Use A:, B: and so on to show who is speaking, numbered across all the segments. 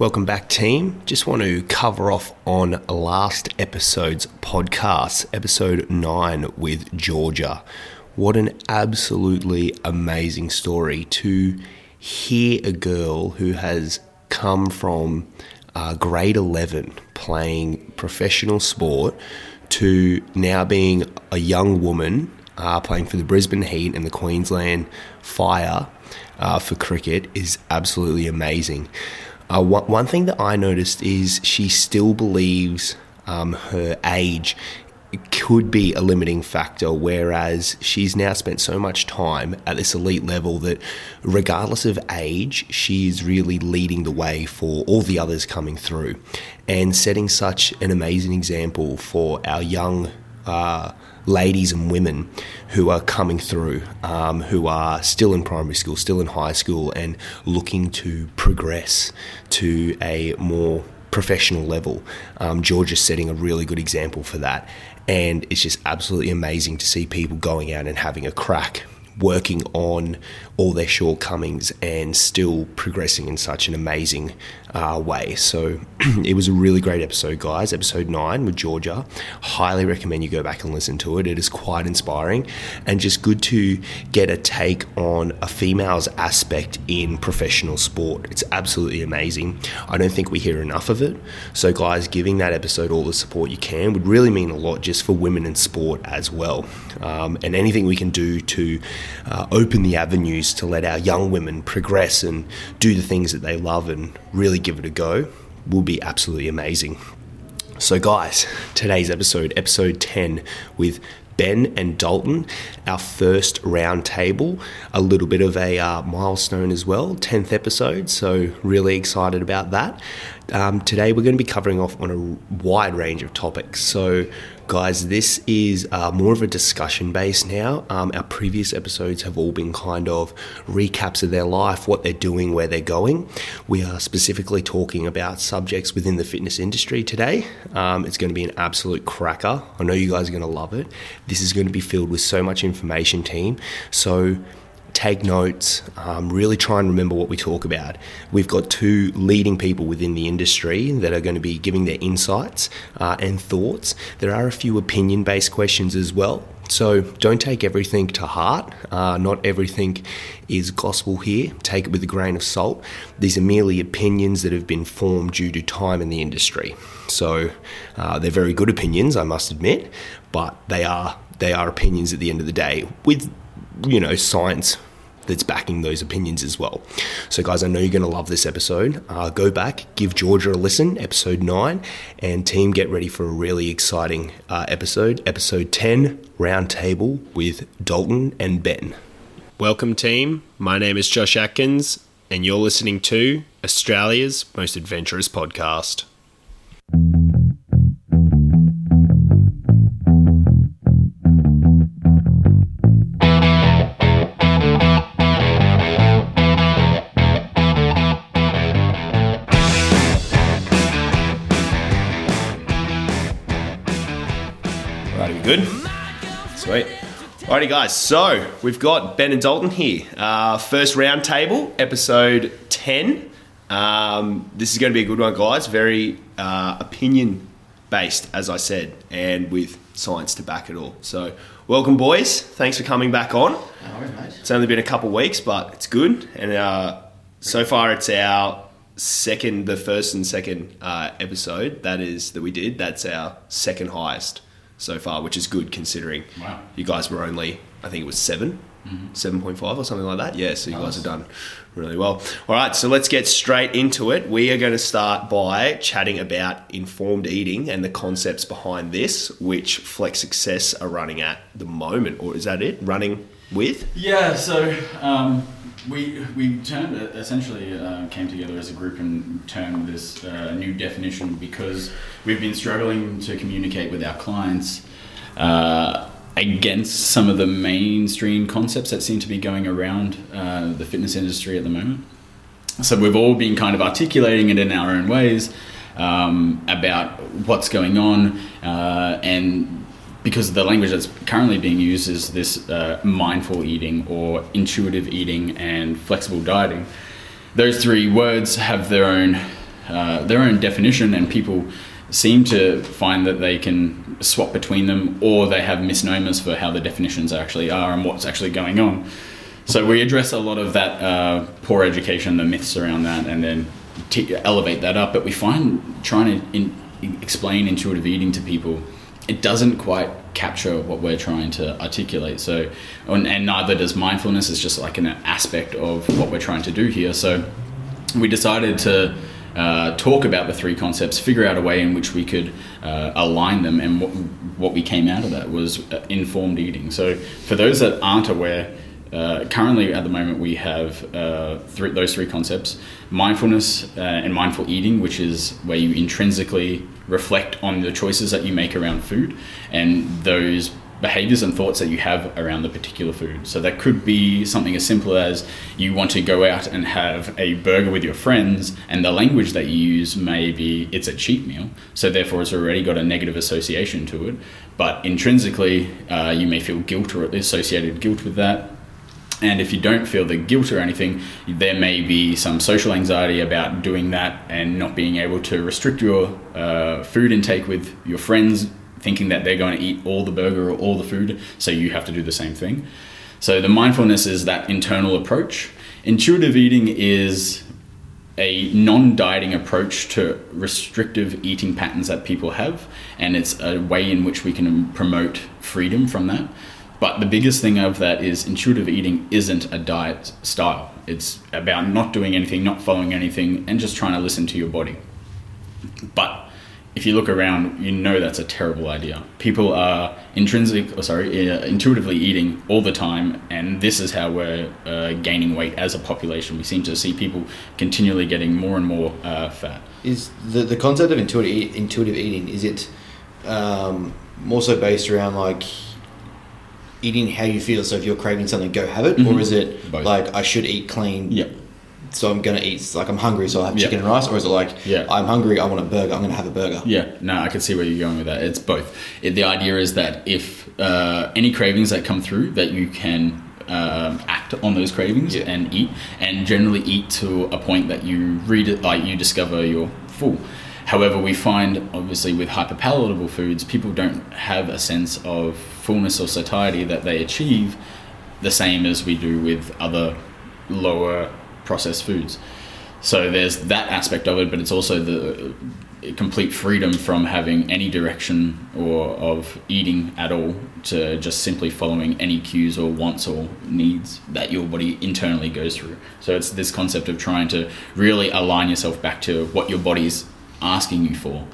A: Welcome back, team. Just want to cover off on last episode's podcast, episode 9 with Georgia. What an absolutely amazing story to hear a girl who has come from uh, grade 11 playing professional sport to now being a young woman uh, playing for the Brisbane Heat and the Queensland Fire uh, for cricket is absolutely amazing. Uh, one, one thing that I noticed is she still believes um, her age could be a limiting factor, whereas she's now spent so much time at this elite level that, regardless of age, she's really leading the way for all the others coming through and setting such an amazing example for our young. Uh, ladies and women who are coming through, um, who are still in primary school, still in high school, and looking to progress to a more professional level. Um, Georgia's setting a really good example for that. And it's just absolutely amazing to see people going out and having a crack working on all their shortcomings and still progressing in such an amazing uh, way. So it was a really great episode, guys. Episode nine with Georgia. Highly recommend you go back and listen to it. It is quite inspiring and just good to get a take on a female's aspect in professional sport. It's absolutely amazing. I don't think we hear enough of it. So, guys, giving that episode all the support you can would really mean a lot just for women in sport as well. Um, and anything we can do to uh, open the avenues to let our young women progress and do the things that they love and really give it a go will be absolutely amazing. So, guys, today's episode, episode 10, with Ben and Dalton, our first round table, a little bit of a uh, milestone as well, 10th episode, so really excited about that. Um, today we're going to be covering off on a wide range of topics. So, guys, this is uh, more of a discussion base now. Um, our previous episodes have all been kind of recaps of their life, what they're doing, where they're going. We are specifically talking about subjects within the fitness industry today. Um, it's going to be an absolute cracker. I know you guys are going to love it. This is going to be filled with so much information, team. So, take notes, um, really try and remember what we talk about. We've got two leading people within the industry that are going to be giving their insights uh, and thoughts. There are a few opinion based questions as well. So don't take everything to heart. Uh, not everything is gospel here. Take it with a grain of salt. These are merely opinions that have been formed due to time in the industry. So uh, they're very good opinions, I must admit, but they are they are opinions at the end of the day with you know science that's backing those opinions as well. So, guys, I know you're going to love this episode. Uh, go back, give Georgia a listen, episode 9, and team, get ready for a really exciting uh, episode, episode 10, Roundtable with Dalton and Ben. Welcome, team. My name is Josh Atkins, and you're listening to Australia's most adventurous podcast. Alrighty, guys. So we've got Ben and Dalton here. Uh, first round table, episode 10. Um, this is going to be a good one, guys. Very uh, opinion based, as I said, and with science to back it all. So, welcome, boys. Thanks for coming back on.
B: No worries, mate.
A: It's only been a couple weeks, but it's good. And uh, so far, it's our second, the first and second uh, episode that is that we did. That's our second highest so far, which is good considering
B: Wow.
A: you guys were only, I think it was 7 7.5 or something like that. Yeah, so you guys have done really well. All right, so let's get straight into it. We are going to start by chatting about informed eating and the concepts behind this, which Flex Success are running at the moment. Or is that it? Running with?
B: Yeah, so um, we we essentially uh, came together as a group and turned this uh, new definition because we've been struggling to communicate with our clients uh, against some of the mainstream concepts that seem to be going around uh, the fitness industry at the moment. So we've all been kind of articulating it in our own ways um, about what's going on, uh, and because the language that's currently being used is this uh, mindful eating or intuitive eating and flexible dieting. Those three words have their own uh, their own definition, and people seem to find that they can swap between them, or they have misnomers for how the definitions actually are and what's actually going on. So we address a lot of that uh, poor education, the myths around that, and then t- elevate that up. But we find trying to in- explain intuitive eating to people, it doesn't quite capture what we're trying to articulate. So, and, and neither does mindfulness. It's just like an aspect of what we're trying to do here. So, we decided to. Uh, talk about the three concepts, figure out a way in which we could uh, align them, and what, what we came out of that was uh, informed eating. So, for those that aren't aware, uh, currently, at the moment, we have uh, three, those three concepts mindfulness uh, and mindful eating, which is where you intrinsically reflect on the choices that you make around food and those behaviors and thoughts that you have around the particular food. So, that could be something as simple as you want to go out and have a burger with your friends, and the language that you use may be it's a cheap meal. So, therefore, it's already got a negative association to it. But intrinsically, uh, you may feel guilt or associated guilt with that and if you don't feel the guilt or anything, there may be some social anxiety about doing that and not being able to restrict your uh, food intake with your friends, thinking that they're going to eat all the burger or all the food, so you have to do the same thing. So the mindfulness is that internal approach. Intuitive eating is a non dieting approach to restrictive eating patterns that people have, and it's a way in which we can promote freedom from that. But the biggest thing of that is intuitive eating isn't a diet style. It's about not doing anything, not following anything, and just trying to listen to your body. But if you look around, you know that's a terrible idea. People are intrinsic, or sorry, uh, intuitively eating all the time, and this is how we're uh, gaining weight as a population. We seem to see people continually getting more and more uh, fat.
C: Is the the concept of intuitive intuitive eating is it um, more so based around like eating how you feel. So if you're craving something, go have it, mm-hmm. or is it
B: Both.
C: like I should eat clean?
B: Yep.
C: So I'm gonna eat like I'm hungry, so I have chicken and rice, or is it like
B: Yeah.
C: I'm hungry, I want a burger, I'm gonna have a burger.
B: Yeah, no, I can see where you're going with that. It's both. It, the idea is that if uh, any cravings that come through, that you can um act on those cravings
C: Yeah.
B: and eat, and generally eat to a point that you read it, like you discover you're full. However, we find obviously with hyperpalatable foods, people don't have a sense of fullness or satiety that they achieve the same as we do with other lower processed foods. So there's that aspect of it, but it's also the uh, complete freedom from having any direction or of eating at all to just simply following any cues or wants or needs that your body internally goes through. So it's this concept of trying to really align yourself back to what your body's asking you for.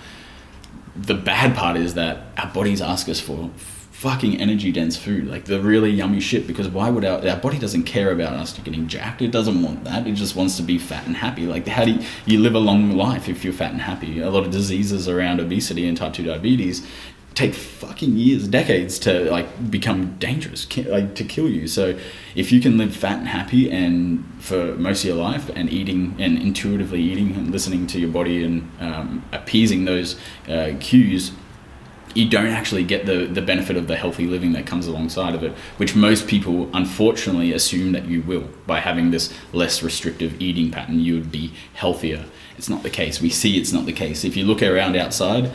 B: The bad part is that our bodies ask us for fucking energy dense food, like the really yummy shit. Because why would our our body doesn't care about us getting jacked? It doesn't want that. It just wants to be fat and happy. Like how do you, you live a long life if you're fat and happy? A lot of diseases around obesity and type two diabetes take fucking years, decades to like become dangerous, like to kill you. So if you can live fat and happy and for most of your life and eating and intuitively eating and listening to your body and um, appeasing those uh, cues you don't actually get the, the benefit of the healthy living that comes alongside of it, which most people unfortunately assume that you will. By having this less restrictive eating pattern, you would be healthier. It's not the case. We see it's not the case. If you look around outside,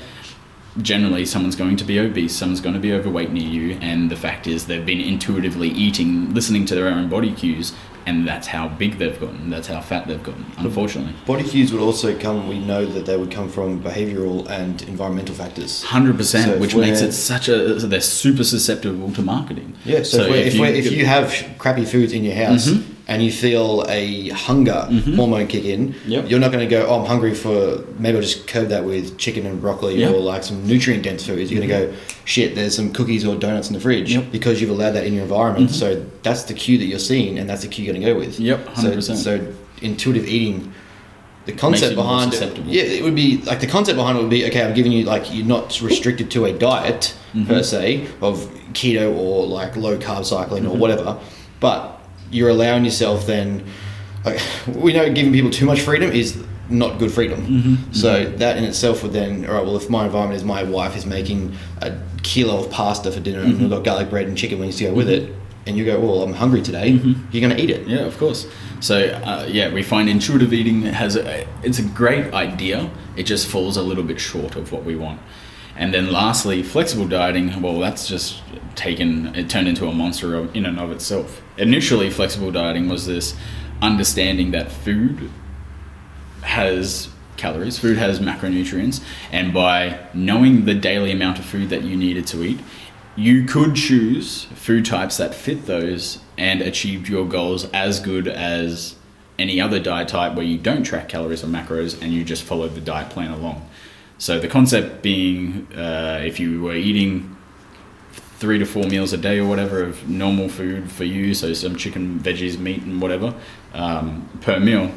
B: generally someone's going to be obese, someone's going to be overweight near you, and the fact is they've been intuitively eating, listening to their own body cues, and that's how big they've gotten, that's how fat they've gotten, unfortunately.
C: Body cues would also come. We know that they would come from behavioural and environmental factors.
B: Hundred percent,
C: So
B: which makes it such a they're super susceptible to marketing.
C: Yeah. So, if, we're, if, we're, if you have crappy foods in your house
B: Mhm.
C: And you feel a hunger
B: Mhm.
C: hormone kick in,
B: Yep.
C: you're not going to go, "Oh, I'm hungry for maybe I'll just curb that with chicken and broccoli
B: Yeah.
C: or like some nutrient dense foods." You're going to go, "Shit, there's some cookies or donuts in the fridge,"
B: Yep.
C: because you've allowed that in your environment.
B: Mhm.
C: So that's the cue that you're seeing, and that's the cue you're going to go with.
B: Yep,
C: So,
B: 100%.
C: so intuitive eating. The concept behind it, yeah, it would be like the concept behind it would be okay. I'm giving you like you're not restricted to a diet per se of keto or like low carb cycling or
B: Mhm.
C: whatever, but you're allowing yourself then. Like, we know giving people too much freedom is not good freedom.
B: Mhm.
C: So that in itself would then, all right. Well, if my environment is my wife is making a kilo of pasta for dinner and
B: Mhm.
C: we've got garlic bread and chicken wings to go with
B: Mhm.
C: it, and you go, "Well, I'm hungry today," you're going to eat it.
B: Yeah, of course. So uh, yeah, we find intuitive eating has a, it's a great idea. It just falls a little bit short of what we want. And then lastly, flexible dieting. Well, that's just taken. It turned into a monster in and of itself. Initially, flexible dieting was this understanding that food has calories, food has macronutrients, and by knowing the daily amount of food that you needed to eat, you could choose food types that fit those and achieve your goals as good as any other diet type where you don't track calories or macros and you just follow the diet plan along. So the concept being, uh, if you were eating three to four meals a day or whatever of normal food for you, so some chicken, veggies, meat, and whatever um, per meal,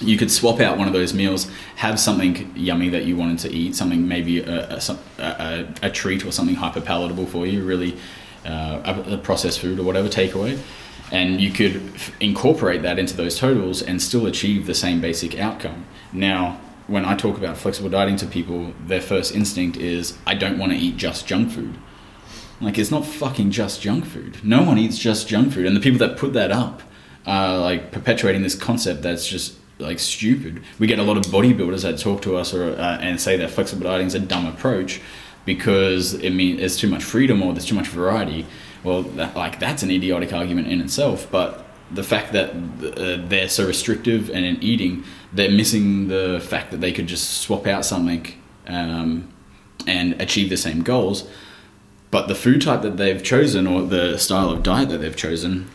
B: you could swap out one of those meals, have something yummy that you wanted to eat, something maybe a, a, a, a treat or something hyper palatable for you, really uh, a, processed food or whatever takeaway, and you could f- incorporate that into those totals and still achieve the same basic outcome. Now, when I talk about flexible dieting to people, their first instinct is, I don't want to eat just junk food. Like, it's not fucking just junk food. No one eats just junk food. And the people that put that up are like perpetuating this concept that's just like stupid. We get a lot of bodybuilders that talk to us or, uh, and say that flexible dieting is a dumb approach because it means there's too much freedom or there's too much variety. Well, that, like that's an idiotic argument in itself. But the fact that uh, they're so restrictive and in eating, they're missing the fact that they could just swap out something um, and achieve the same goals. But the food type that they've chosen or the style of diet that they've chosen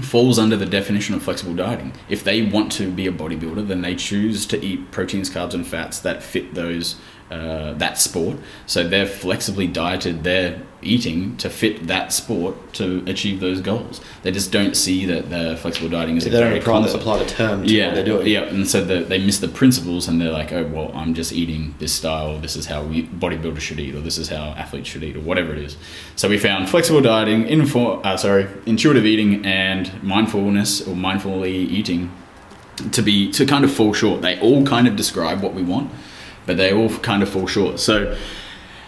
B: falls under the definition of flexible dieting. If they want to be a bodybuilder, then they choose to eat proteins, carbs, and fats that fit those uh, that sport. So they're flexibly dieted their eating to fit that sport to achieve those goals. They just don't see that the flexible dieting is
C: They
B: a
C: don't apply apply the term to
B: Yeah,
C: they're doing.
B: yeah, and so the, they miss the principles, and they're like, "Oh, well, I'm just eating this style. This is how we, bodybuilders should eat, or this is how athletes should eat, or whatever it is." So we found flexible dieting, infor- uh, sorry, intuitive eating, and mindfulness or mindfully eating to be to kind of fall short. They all kind of describe what we want, but they all kind of fall short. So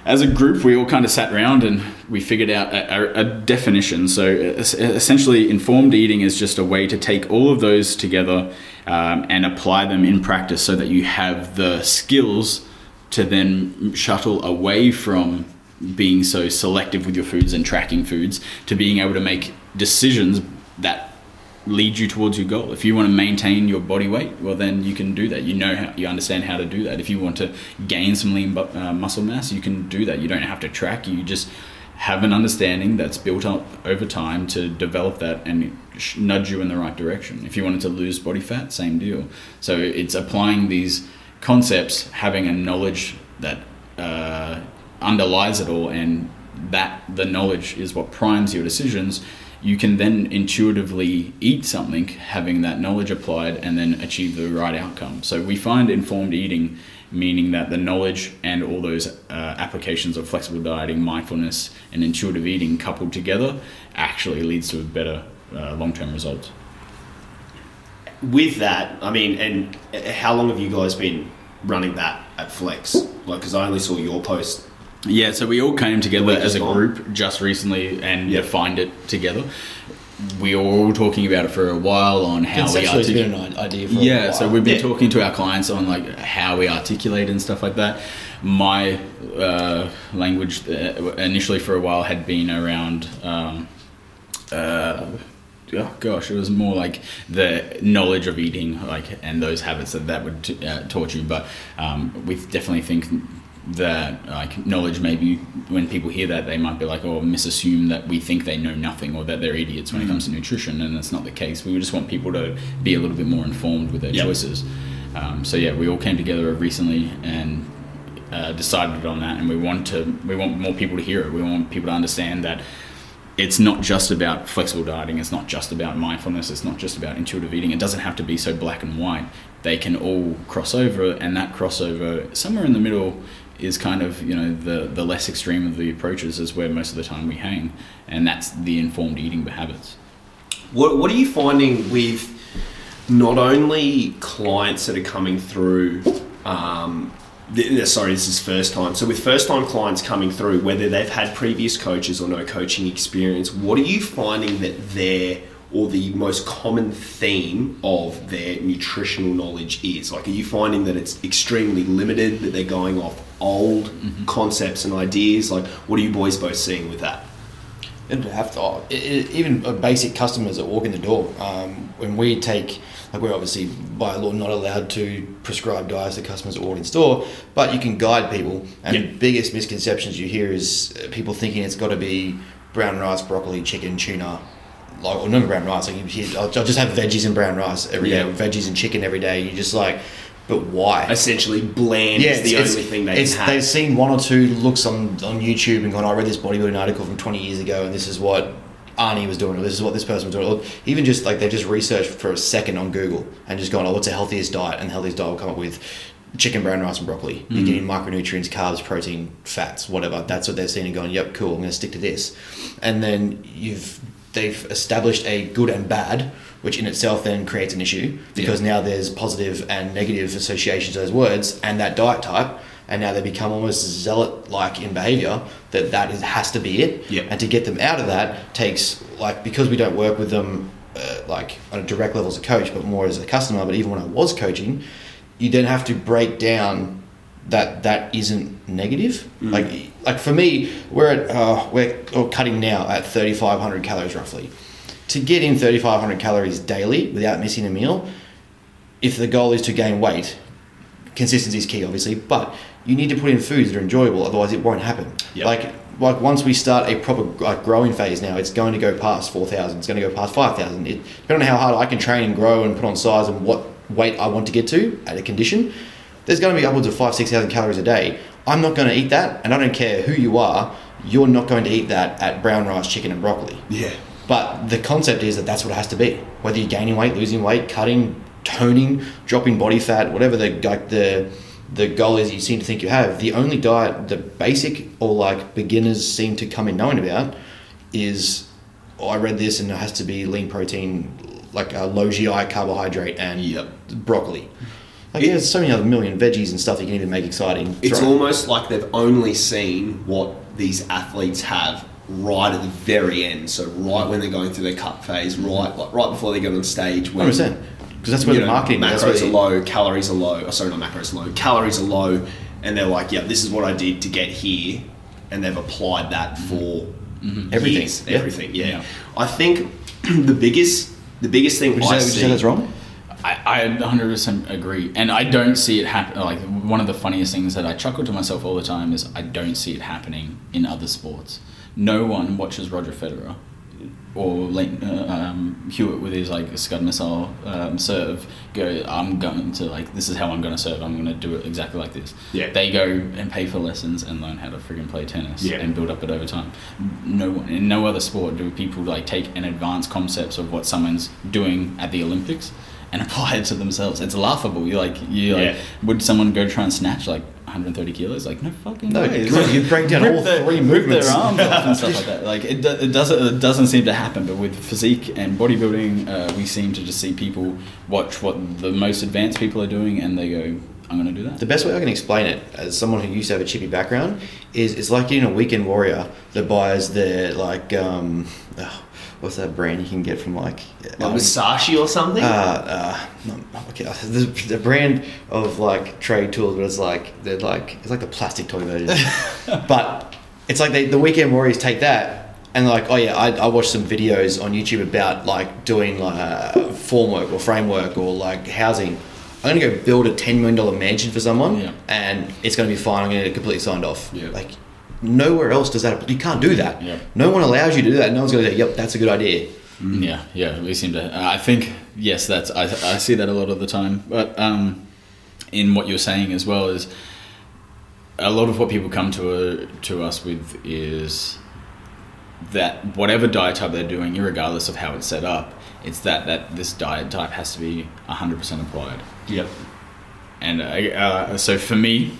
B: as a group, we all kind of sat around and we figured out a, a, a definition. So essentially, informed eating is just a way to take all of those together um, and apply them in practice so that you have the skills to then shuttle away from being so selective with your foods and tracking foods to being able to make decisions that lead you towards your goal. If you want to maintain your body weight, well, then you can do that. You know how you understand how to do that. If you want to gain some lean uh, muscle mass, you can do that. You don't have to track. You just have an understanding that's built up over time to develop that and nudge you in the right direction. If you wanted to lose body fat, same deal. So it's applying these concepts, having a knowledge that uh, underlies it all, and that the knowledge is what primes your decisions you can then intuitively eat something having that knowledge applied and then achieve the right outcome. So we find informed eating meaning that the knowledge and all those uh, applications of flexible dieting, mindfulness, and intuitive eating coupled together actually leads to a better uh, long-term results.
A: With that, I mean, and uh, how long have you guys been running that at Flex? Like, because I only saw your post.
B: Yeah, so we all came together as a group just recently and
A: Yeah.
B: defined it together. We were all talking about it for a while on how we
C: it's
B: artic-
C: been an idea
B: yeah so we've been
A: Yeah.
B: talking to our clients on like how we articulate and stuff like that my uh, language uh, initially for a while had been around um, uh, oh gosh it was more like the knowledge of eating like and those habits that that would t- uh, taught you but um, we definitely think that like knowledge maybe when people hear that they might be like oh misassume that we think they know nothing or that they're idiots when it comes to nutrition and that's not the case. We just want people to be a little bit more informed with their
A: Yep.
B: choices. Um, so yeah we all came together recently and uh, decided on that and we want to we want more people to hear it. We want people to understand that it's not just about flexible dieting. It's not just about mindfulness. It's not just about intuitive eating. It doesn't have to be so black and white. They can all cross over and that crossover somewhere in the middle is kind of you know the the less extreme of the approaches is where most of the time we hang and that's the informed eating habits
A: What, what are you finding with not only clients that are coming through um, sorry, this is first time. So with first time clients coming through, whether they've had previous coaches or no coaching experience, what are you finding that their or the most common theme of their nutritional knowledge is? Like, are you finding that it's extremely limited, that they're going off old concepts and ideas? Like, what are you boys both seeing with that?
C: It'd have to, oh, i- i- even uh, basic customers that walk in the door. Um, when we take, like we're obviously by law not allowed to prescribe diets to customers that walk in store, but you can guide people. And
A: Yeah.
C: the biggest misconceptions you hear is uh, people thinking it's got to be brown rice, broccoli, chicken, tuna, like or not brown rice. Like you I'll, I'll just have veggies and brown rice every day,
A: Yeah.
C: or veggies and chicken every day. You're just like, but why?
A: Essentially, bland is the only thing they can
C: They've
A: have.
C: seen one or two looks on, on YouTube and gone, I read this bodybuilding article from 20 years ago, and this is what Arnie was doing, or this is what this person was doing. Or even just like they just researched for a second on Google and just gone, oh, what's the healthiest diet? And the healthiest diet will come up with chicken, brown rice, and broccoli.
A: Mm-hmm.
C: You're getting micronutrients, carbs, protein, fats, whatever. That's what they've seen and gone, yep, cool, I'm going to stick to this. And then you've they've established a good and bad, which in itself then creates an issue because now there's positive and negative associations to those words and that diet type. And now they become almost zealot like in behavior that that is, has to be it.
A: Yep.
C: And to get them out of that takes, like, because we don't work with them uh, like on a direct level as a coach, but more as a customer. But even when I was coaching, you then have to break down that that isn't negative. Like like for me, we're at uh, we're cutting now at thirty five hundred calories roughly. To get in thirty five hundred calories daily without missing a meal, if the goal is to gain weight, consistency is key, obviously. But you need to put in foods that are enjoyable, otherwise it won't happen.
A: Yep.
C: Like like once we start a proper like growing phase now, it's going to go past four thousand. It's going to go past five thousand. It depending on how hard I can train and grow and put on size and what weight I want to get to at a condition. There's going to be upwards of five six thousand calories a day. I'm not going to eat that, and I don't care who you are. You're not going to eat that at brown rice, chicken, and broccoli.
A: Yeah.
C: But the concept is that that's what it has to be. Whether you're gaining weight, losing weight, cutting, toning, dropping body fat, whatever the like the the goal is you seem to think you have. The only diet, the basic or like beginners seem to come in knowing about, is oh, I read this and it has to be lean protein, like a low GI carbohydrate and
A: Yep.
C: broccoli. Like
A: It-
C: there's so many other million veggies and stuff you can even make exciting.
A: It's almost like they've only seen what these athletes have right at the very end. So right when they're going through their cut phase, right like right before they get on stage. When,
C: 100%. Because that's where the
A: know,
C: marketing that's where
A: macros
C: the-
A: are low, calories are low. Oh, sorry, not macros low. Calories are low, and they're like, "Yeah, this is what I did to get here," and they've applied that for mm-hmm.
C: Everything,
A: years,
C: yeah.
A: everything. Yeah.
B: Yeah.
A: I think the biggest the biggest thing
C: Would you
A: I
C: say, would you
A: see
C: say that's wrong?
B: I, I 100% agree. And I don't see it happen. Like, one of the funniest things that I chuckle to myself all the time is I don't see it happening in other sports. No one watches Roger Federer or Lleyton, uh, um, Hewitt with his like Scud missile um, serve go I'm going to like this is how I'm going to serve I'm going to do it exactly like this
A: Yeah.
B: they go and pay for lessons and learn how to friggin' play tennis
A: Yeah.
B: and build up it over time no one in no other sport do people like take an advanced concepts of what someone's doing at the Olympics and apply it to themselves it's laughable you like you like
A: Yeah.
B: would someone go try and snatch like 130 kilos like no fucking
C: No,
B: way.
C: you- you break down all
B: their-
C: three movements.
B: their arms off and stuff like that. Like it, do, it doesn't it doesn't seem to happen. But with physique and bodybuilding, uh, we seem to just see people watch what the most advanced people are doing, and they go, "I'm going to do that."
C: The best way I can explain it, as someone who used to have a chippy background, is it's like getting a weekend warrior that buys their like um, oh, what's that brand you can get from like
A: like
C: um,
A: Musashi or something.
C: uh, uh, okay, the, the brand of like trade tools, but it's like they're like it's like the plastic toy version. but it's like they, the weekend warriors take that and like, oh yeah, I, I watched some videos on YouTube about like doing like uh, formwork or framework or like housing. I'm gonna go build a ten million dollar mansion for someone,
B: Yeah.
C: and it's gonna be fine. I'm gonna get it completely signed off.
B: Yeah.
C: Like nowhere else does that. You can't do that.
B: Yeah.
C: No one allows you to do that. No one's gonna say, yep, that's a good idea.
B: Yeah, yeah, we seem to. I think yes, that's I, I see that a lot of the time. But um, in what you're saying as well is a lot of what people come to uh to us with is that whatever diet type they're doing, regardless of how it's set up, it's that that this diet type has to be 100% applied.
A: yep.
B: And uh, uh, so for me,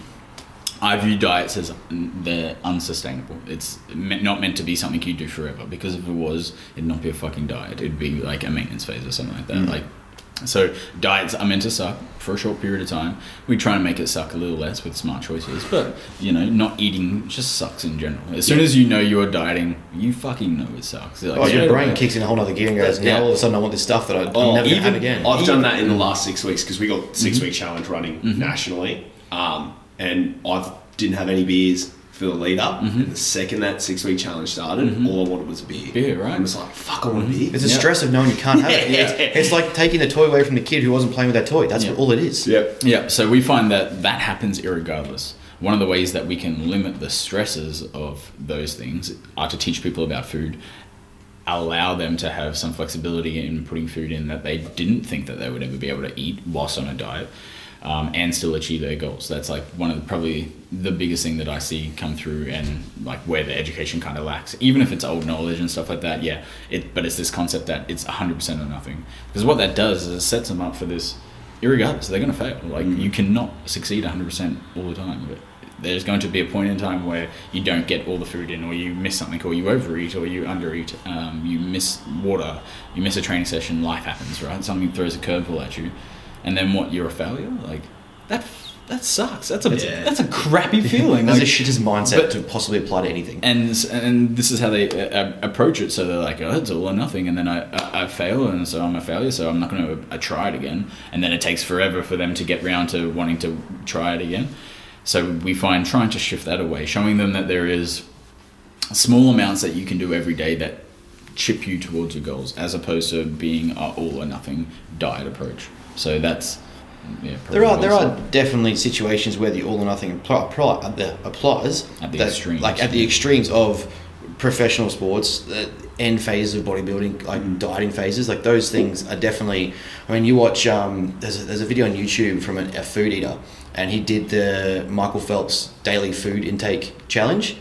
B: I view diets as they're unsustainable. It's not meant to be something you do forever because if it was, it'd not be a fucking diet. It'd be like a maintenance phase or something like that. Like So diets are meant to suck for a short period of time. We try and make it suck a little less with smart choices, but you know, not eating just sucks in general. As soon as you know you're dieting, you fucking know it sucks. Like,
C: Oh, your brain
B: away.
C: kicks in a whole other gear and goes,
A: Yeah.
C: now all of a sudden I want this stuff that I, I'm
A: Oh,
C: never going to have again.
A: I've done that in the last six weeks because we got 6
B: Mm-hmm.
A: week challenge running nationally, um, and I didn't have any beers for the lead up. And the second that six week challenge started, all I wanted was a beer.
B: Mm-hmm. Beer, right?
A: I was like, "Fuck, I want a beer."
C: It's the
B: Yeah.
C: stress of knowing you can't have it.
A: Yeah.
C: It's, it's like taking the toy away from the kid who wasn't playing with that toy. That's
B: Yeah.
C: all it is.
A: Yep.
B: Yeah, so we find that that happens irregardless. One of the ways that we can limit the stresses of those things are to teach people about food, allow them to have some flexibility in putting food in that they didn't think that they would ever be able to eat whilst on a diet, um, and still achieve their goals. That's like one of the probably the biggest thing that I see come through, and like where the education kind of lacks. Even if it's old knowledge and stuff like that, yeah. It, but it's this concept that it's hundred percent or nothing. Because what that does is it sets them up for this irregardless, they're going to fail. Like you cannot succeed 100% all the time. But there's going to be a point in time where you don't get all the food in, or you miss something, or you overeat, or you undereat. Um, you miss water. You miss a training session. Life happens, right? Something throws a curveball at you, and then what? You're a failure. Like that. That sucks. That's a
A: Yeah.
B: that's a crappy feeling.
C: That's
B: Like,
C: a shittest mindset
B: but-
C: to possibly apply to anything.
B: and and this is how they uh, approach it. So they're like, oh, it's all or nothing, and then I, I, I fail, and so I'm a failure. So I'm not going to uh, try it again. And then it takes forever for them to get round to wanting to try it again. So we find trying to shift that away, showing them that there is small amounts that you can do every day that chip you towards your goals, as opposed to being a all or nothing diet approach. So that's yeah.
C: There are there are definitely situations where the all or nothing apply, apply, uh, applies
B: At the
C: that-
B: extremes.
C: like at the extremes of professional sports, the end phases of bodybuilding, like
B: Mm.
C: dieting phases, like those things are definitely. I mean, you watch. Um, there's a, there's a video on YouTube from a, a food eater, and he did the Michael Phelps daily food intake challenge.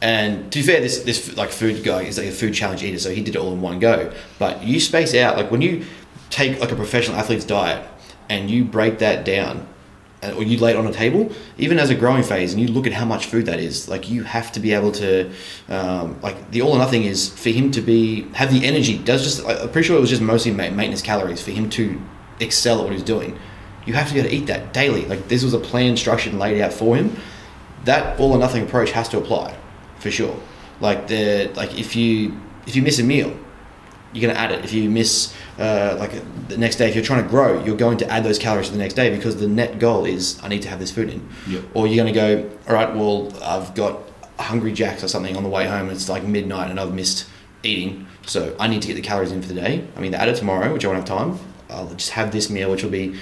C: And to be fair, this this like food guy is like a food challenge eater, so he did it all in one go. But you space out like when you take like a professional athlete's diet and you break that down, or you lay it on a table, even as a growing phase, and you look at how much food that is. Like you have to be able to, um, like the all or nothing is for him to be have the energy. Does just I'm pretty sure it was just mostly maintenance calories for him to excel at what he's doing. You have to be able to eat that daily. Like this was a plan, structured, and laid out for him. That all or nothing approach has to apply, for sure. Like the like if you if you miss a meal, you're going to add it. If you miss, uh, like the next day, if you're trying to grow, you're going to add those calories to the next day because the net goal is I need to have this food in.
B: Yep.
C: Or you're going to go, all right, well, I've got Hungry Jacks or something on the way home. And it's like midnight and I've missed eating, so I need to get the calories in for the day. I mean, add it tomorrow, which I won't have time. I'll just have this meal, which will be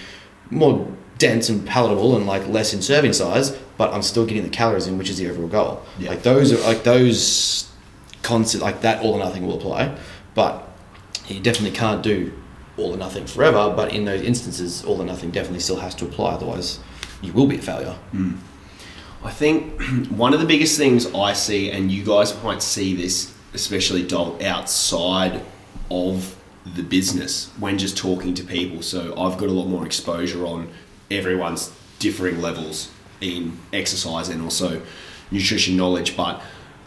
C: more dense and palatable and like less in serving size, but I'm still getting the calories in, which is the overall goal.
A: Yeah.
C: Like those are like those concept like that all or nothing will apply, but you definitely can't do all or nothing forever. But in those instances, all or nothing definitely still has to apply. Otherwise, you will be a failure. Mm.
A: I think one of the biggest things I see, and you guys might see this, especially outside of the business when just talking to people. So I've got a lot more exposure on everyone's differing levels in exercise and also nutrition knowledge. But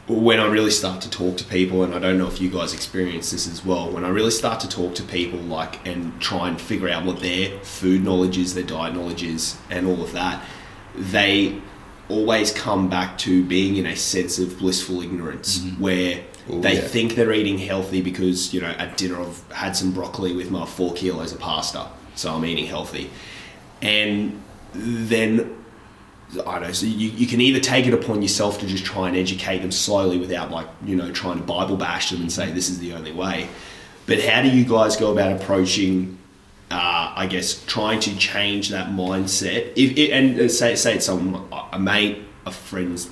A: when I really start to talk to people, and I don't know if you guys experience this as well, when I really start to talk to people, like, and try and figure out what their food knowledge is, their diet knowledge is, and all of that, they always come back to being in a sense of blissful ignorance mm-hmm. where
C: Ooh,
A: they
C: yeah.
A: think they're eating healthy because, you know, at dinner I've had some broccoli with my four kilos of pasta, so I'm eating healthy. And then I don't know. So you, you can either take it upon yourself to just try and educate them slowly without like you know trying to Bible bash them and say this is the only way. But how do you guys go about approaching? Uh, I guess trying to change that mindset. If it, and uh, say say it's someone a mate, a friend's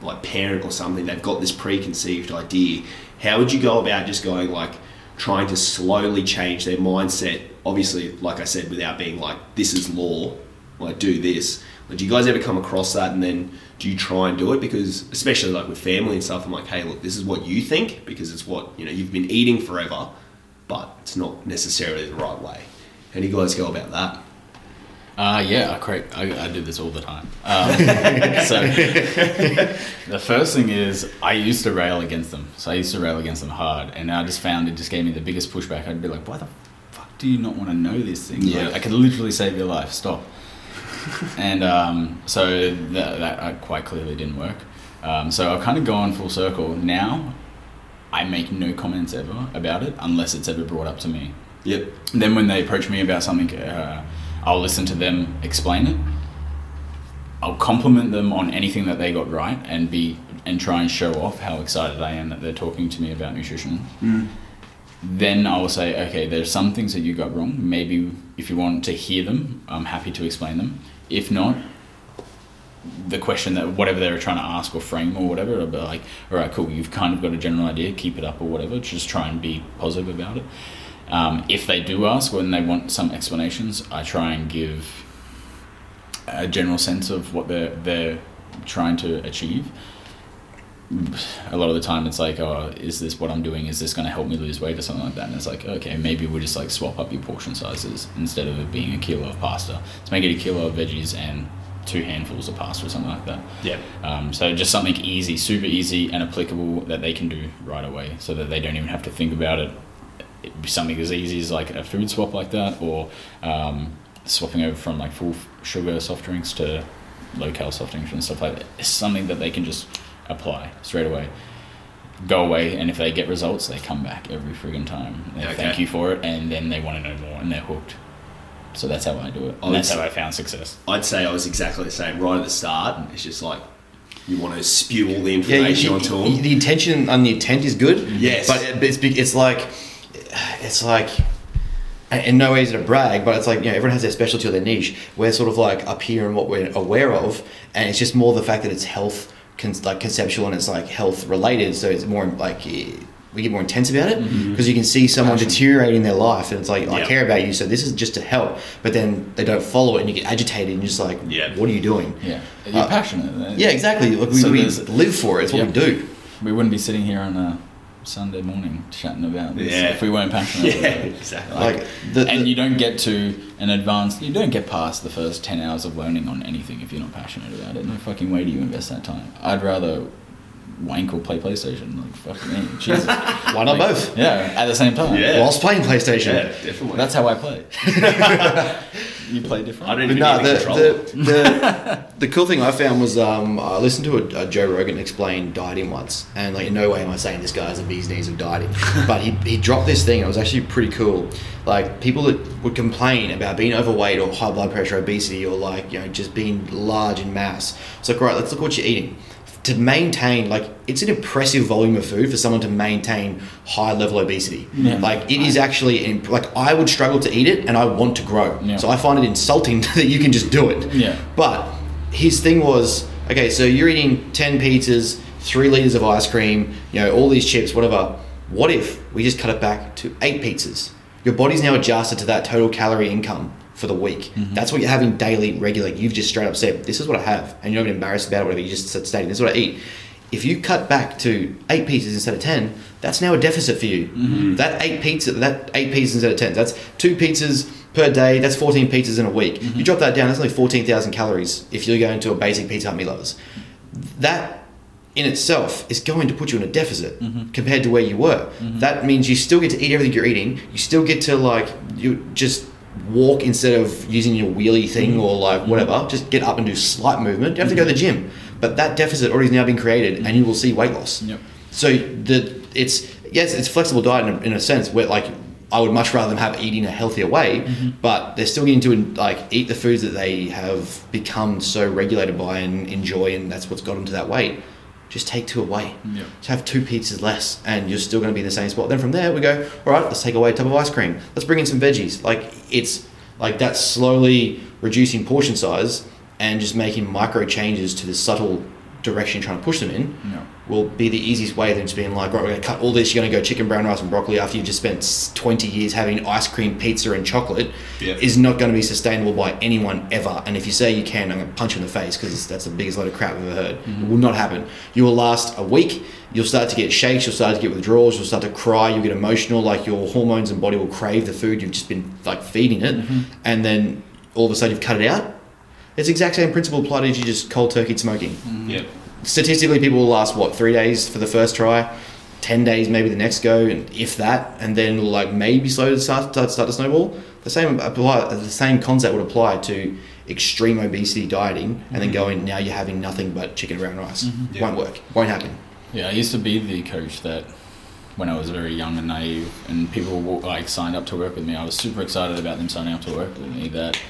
A: like parent or something. They've got this preconceived idea. How would you go about just going like trying to slowly change their mindset? Obviously, like I said, without being like this is law like do this. Like, do you guys ever come across that and then do you try and do it? Because especially like with family and stuff, I'm like, hey, look, this is what you think because it's what you know you've been eating forever, but it's not necessarily the right way. How do you guys go about that?
B: Uh, yeah, I create. I, I do this all the time. Um, so the first thing is I used to rail against them. So I used to rail against them hard, and I just found it just gave me the biggest pushback. I'd be like, "Why the fuck do you not want to know this thing?
A: Yeah.
B: Like, I could literally save your life. Stop. and um, so that, that uh, quite clearly didn't work. Um, so I've kind of gone full circle. Now, I make no comments ever about it unless it's ever brought up to me.
A: Yep.
B: Then when they approach me about something, uh, I'll listen to them explain it. I'll compliment them on anything that they got right and be and try and show off how excited I am that they're talking to me about nutrition. Then I will say, okay, there's some things that you got wrong. Maybe if you want to hear them, I'm happy to explain them. If not, the question that whatever they were trying to ask or frame or whatever, I'll be like, all right, cool, you've kind of got a general idea, keep it up or whatever. Just try and be positive about it. Um, if they do ask when they want some explanations, I try and give a general sense of what they're they're trying to achieve. A lot of the time, it's like, oh, is this what I'm doing? Is this going to help me lose weight or something like that? And it's like, okay, maybe we'll just like swap up your portion sizes instead of it being a kilo of pasta. Let's make it a kilo of veggies and two handfuls of pasta or something like that.
A: Yep.
B: Um, so just something easy, super easy and applicable that they can do right away, so that they don't even have to think about it. It'd be something as easy as like a food swap like that, or um, swapping over from like full sugar soft drinks to low cal soft drinks and stuff like that. It's something that they can just apply straight away. Go away, and if they get results, they come back every friggin' time. They
A: Okay.
B: thank you for it, and then they want to know more, and they're hooked. So that's how I do it.
A: I
B: And that's
A: would
B: how i found success.
A: I'd say I was exactly the same right at the start. It's just like you want to spew all the
C: Yeah,
A: information
C: you-
A: onto them.
C: the intention and the intent is good.
A: Yes.
C: but it's it's like it's like and in no way is it a brag, but it's like you know everyone has their specialty or their niche. We're sort of like up here and what we're aware of, and it's just more the fact that it's health, con- like conceptual, and it's like health related. So it's more like eh, we get more intense about it because you can see someone
B: Passion.
C: deteriorating their life, and it's like I care about you, so this is just to help. But then they don't follow it, and you get agitated, and you're just like,
A: Yeah.
C: what are you doing?
B: Yeah, you're
C: Uh,
B: passionate.
C: Yeah, exactly. Like, we,
B: So
C: we live for it. It's what
B: Yeah.
C: we do.
B: We wouldn't be sitting here on a Sunday morning chatting about this
A: Yeah.
B: if we weren't passionate
A: Yeah,
B: about it.
A: exactly.
C: Like the,
B: and you don't get to an advanced, you don't get past the first 10 hours of learning on anything if you're not passionate about it. No fucking way do you invest that time. I'd rather wank or play PlayStation. Like, fuck me. Jesus.
C: why not both?
B: Yeah, at the same time.
A: Yeah.
C: Whilst playing PlayStation.
A: yeah, definitely.
B: That's how I play. you play different?
A: I don't even
C: no,
A: need the,
C: the, the, the, the cool thing I found was um, I listened to a, a Joe Rogan explain dieting once, and like in no way am I saying this guy has a bee's knees of dieting, but he, he dropped this thing. It was actually pretty cool. Like people that would complain about being overweight or high blood pressure, obesity, or like you know just being large in mass. It's like right, let's look what you're eating. To maintain, like, it's an impressive volume of food for someone to maintain high level obesity.
B: Yeah.
C: Like, it is actually, like, I would struggle to eat it and I want to grow.
B: Yeah.
C: So I find it insulting that you can just do it.
B: Yeah.
C: But his thing was okay, so you're eating 10 pizzas, three liters of ice cream, you know, all these chips, whatever. What if we just cut it back to eight pizzas? Your body's now adjusted to that total calorie income for the week. Mm-hmm. That's what you're having daily, regularly. You've just straight up said, This is what I have. And you're not even embarrassed about it, whatever. You just said, stating, This is what I eat. If you cut back to eight pizzas instead of 10, that's now a deficit for you. Mm-hmm. That eight pizza, that eight pizzas instead of 10, that's two pizzas per day, that's 14 pizzas in a week. Mm-hmm. You drop that down, that's only 14,000 calories if you're going to a basic Pizza Hut meat lovers. That in itself is going to put you in a deficit compared to where you were. That means you still get to eat everything you're eating. You still get to like you just walk instead of using your wheelie thing mm. or like mm. whatever. Just get up and do slight movement. You have to go to the gym, but that deficit already has now been created, and you will see weight loss.
B: Yep.
C: So the it's yes, it's flexible diet in a, in a sense where like I would much rather them have eating a healthier way, mm-hmm. but they're still getting to like eat the foods that they have become so regulated by and enjoy, and that's what's got them to that weight. Just take two away.
B: Yep.
C: Just have two pizzas less, and you're still going to be in the same spot. Then from there, we go. All right, let's take away a tub of ice cream. Let's bring in some veggies. Like it's like that's slowly reducing portion size and just making micro changes to the subtle direction you're trying to push them in
B: Yeah.
C: will be the easiest way than just being like, right, we're going to cut all this. You're going to go chicken, brown rice, and broccoli after you've just spent 20 years having ice cream, pizza, and chocolate is not going to be sustainable by anyone ever. And if you say you can, I'm going to punch you in the face because that's the biggest load of crap I've ever heard. Mm-hmm. It will not happen. You will last a week. You'll start to get shakes. You'll start to get withdrawals. You'll start to cry. You'll get emotional. Like your hormones and body will crave the food you've just been like feeding it. Mm-hmm. And then all of a sudden you've cut it out. It's the exact same principle applied as you just cold turkey smoking mm.
A: Yep.
C: statistically people will last what three days for the first try ten days, maybe the next go, and if that, and then like maybe slow to start start, start to snowball. The same apply. The same concept would apply to extreme obesity dieting, and then mm-hmm. going now you're having nothing but chicken and brown rice. Mm-hmm.
A: Yeah.
C: Won't work. Won't happen.
B: Yeah, I used to be the coach that when I was very young and naive, and people like signed up to work with me. I was super excited about them signing up to work with me. That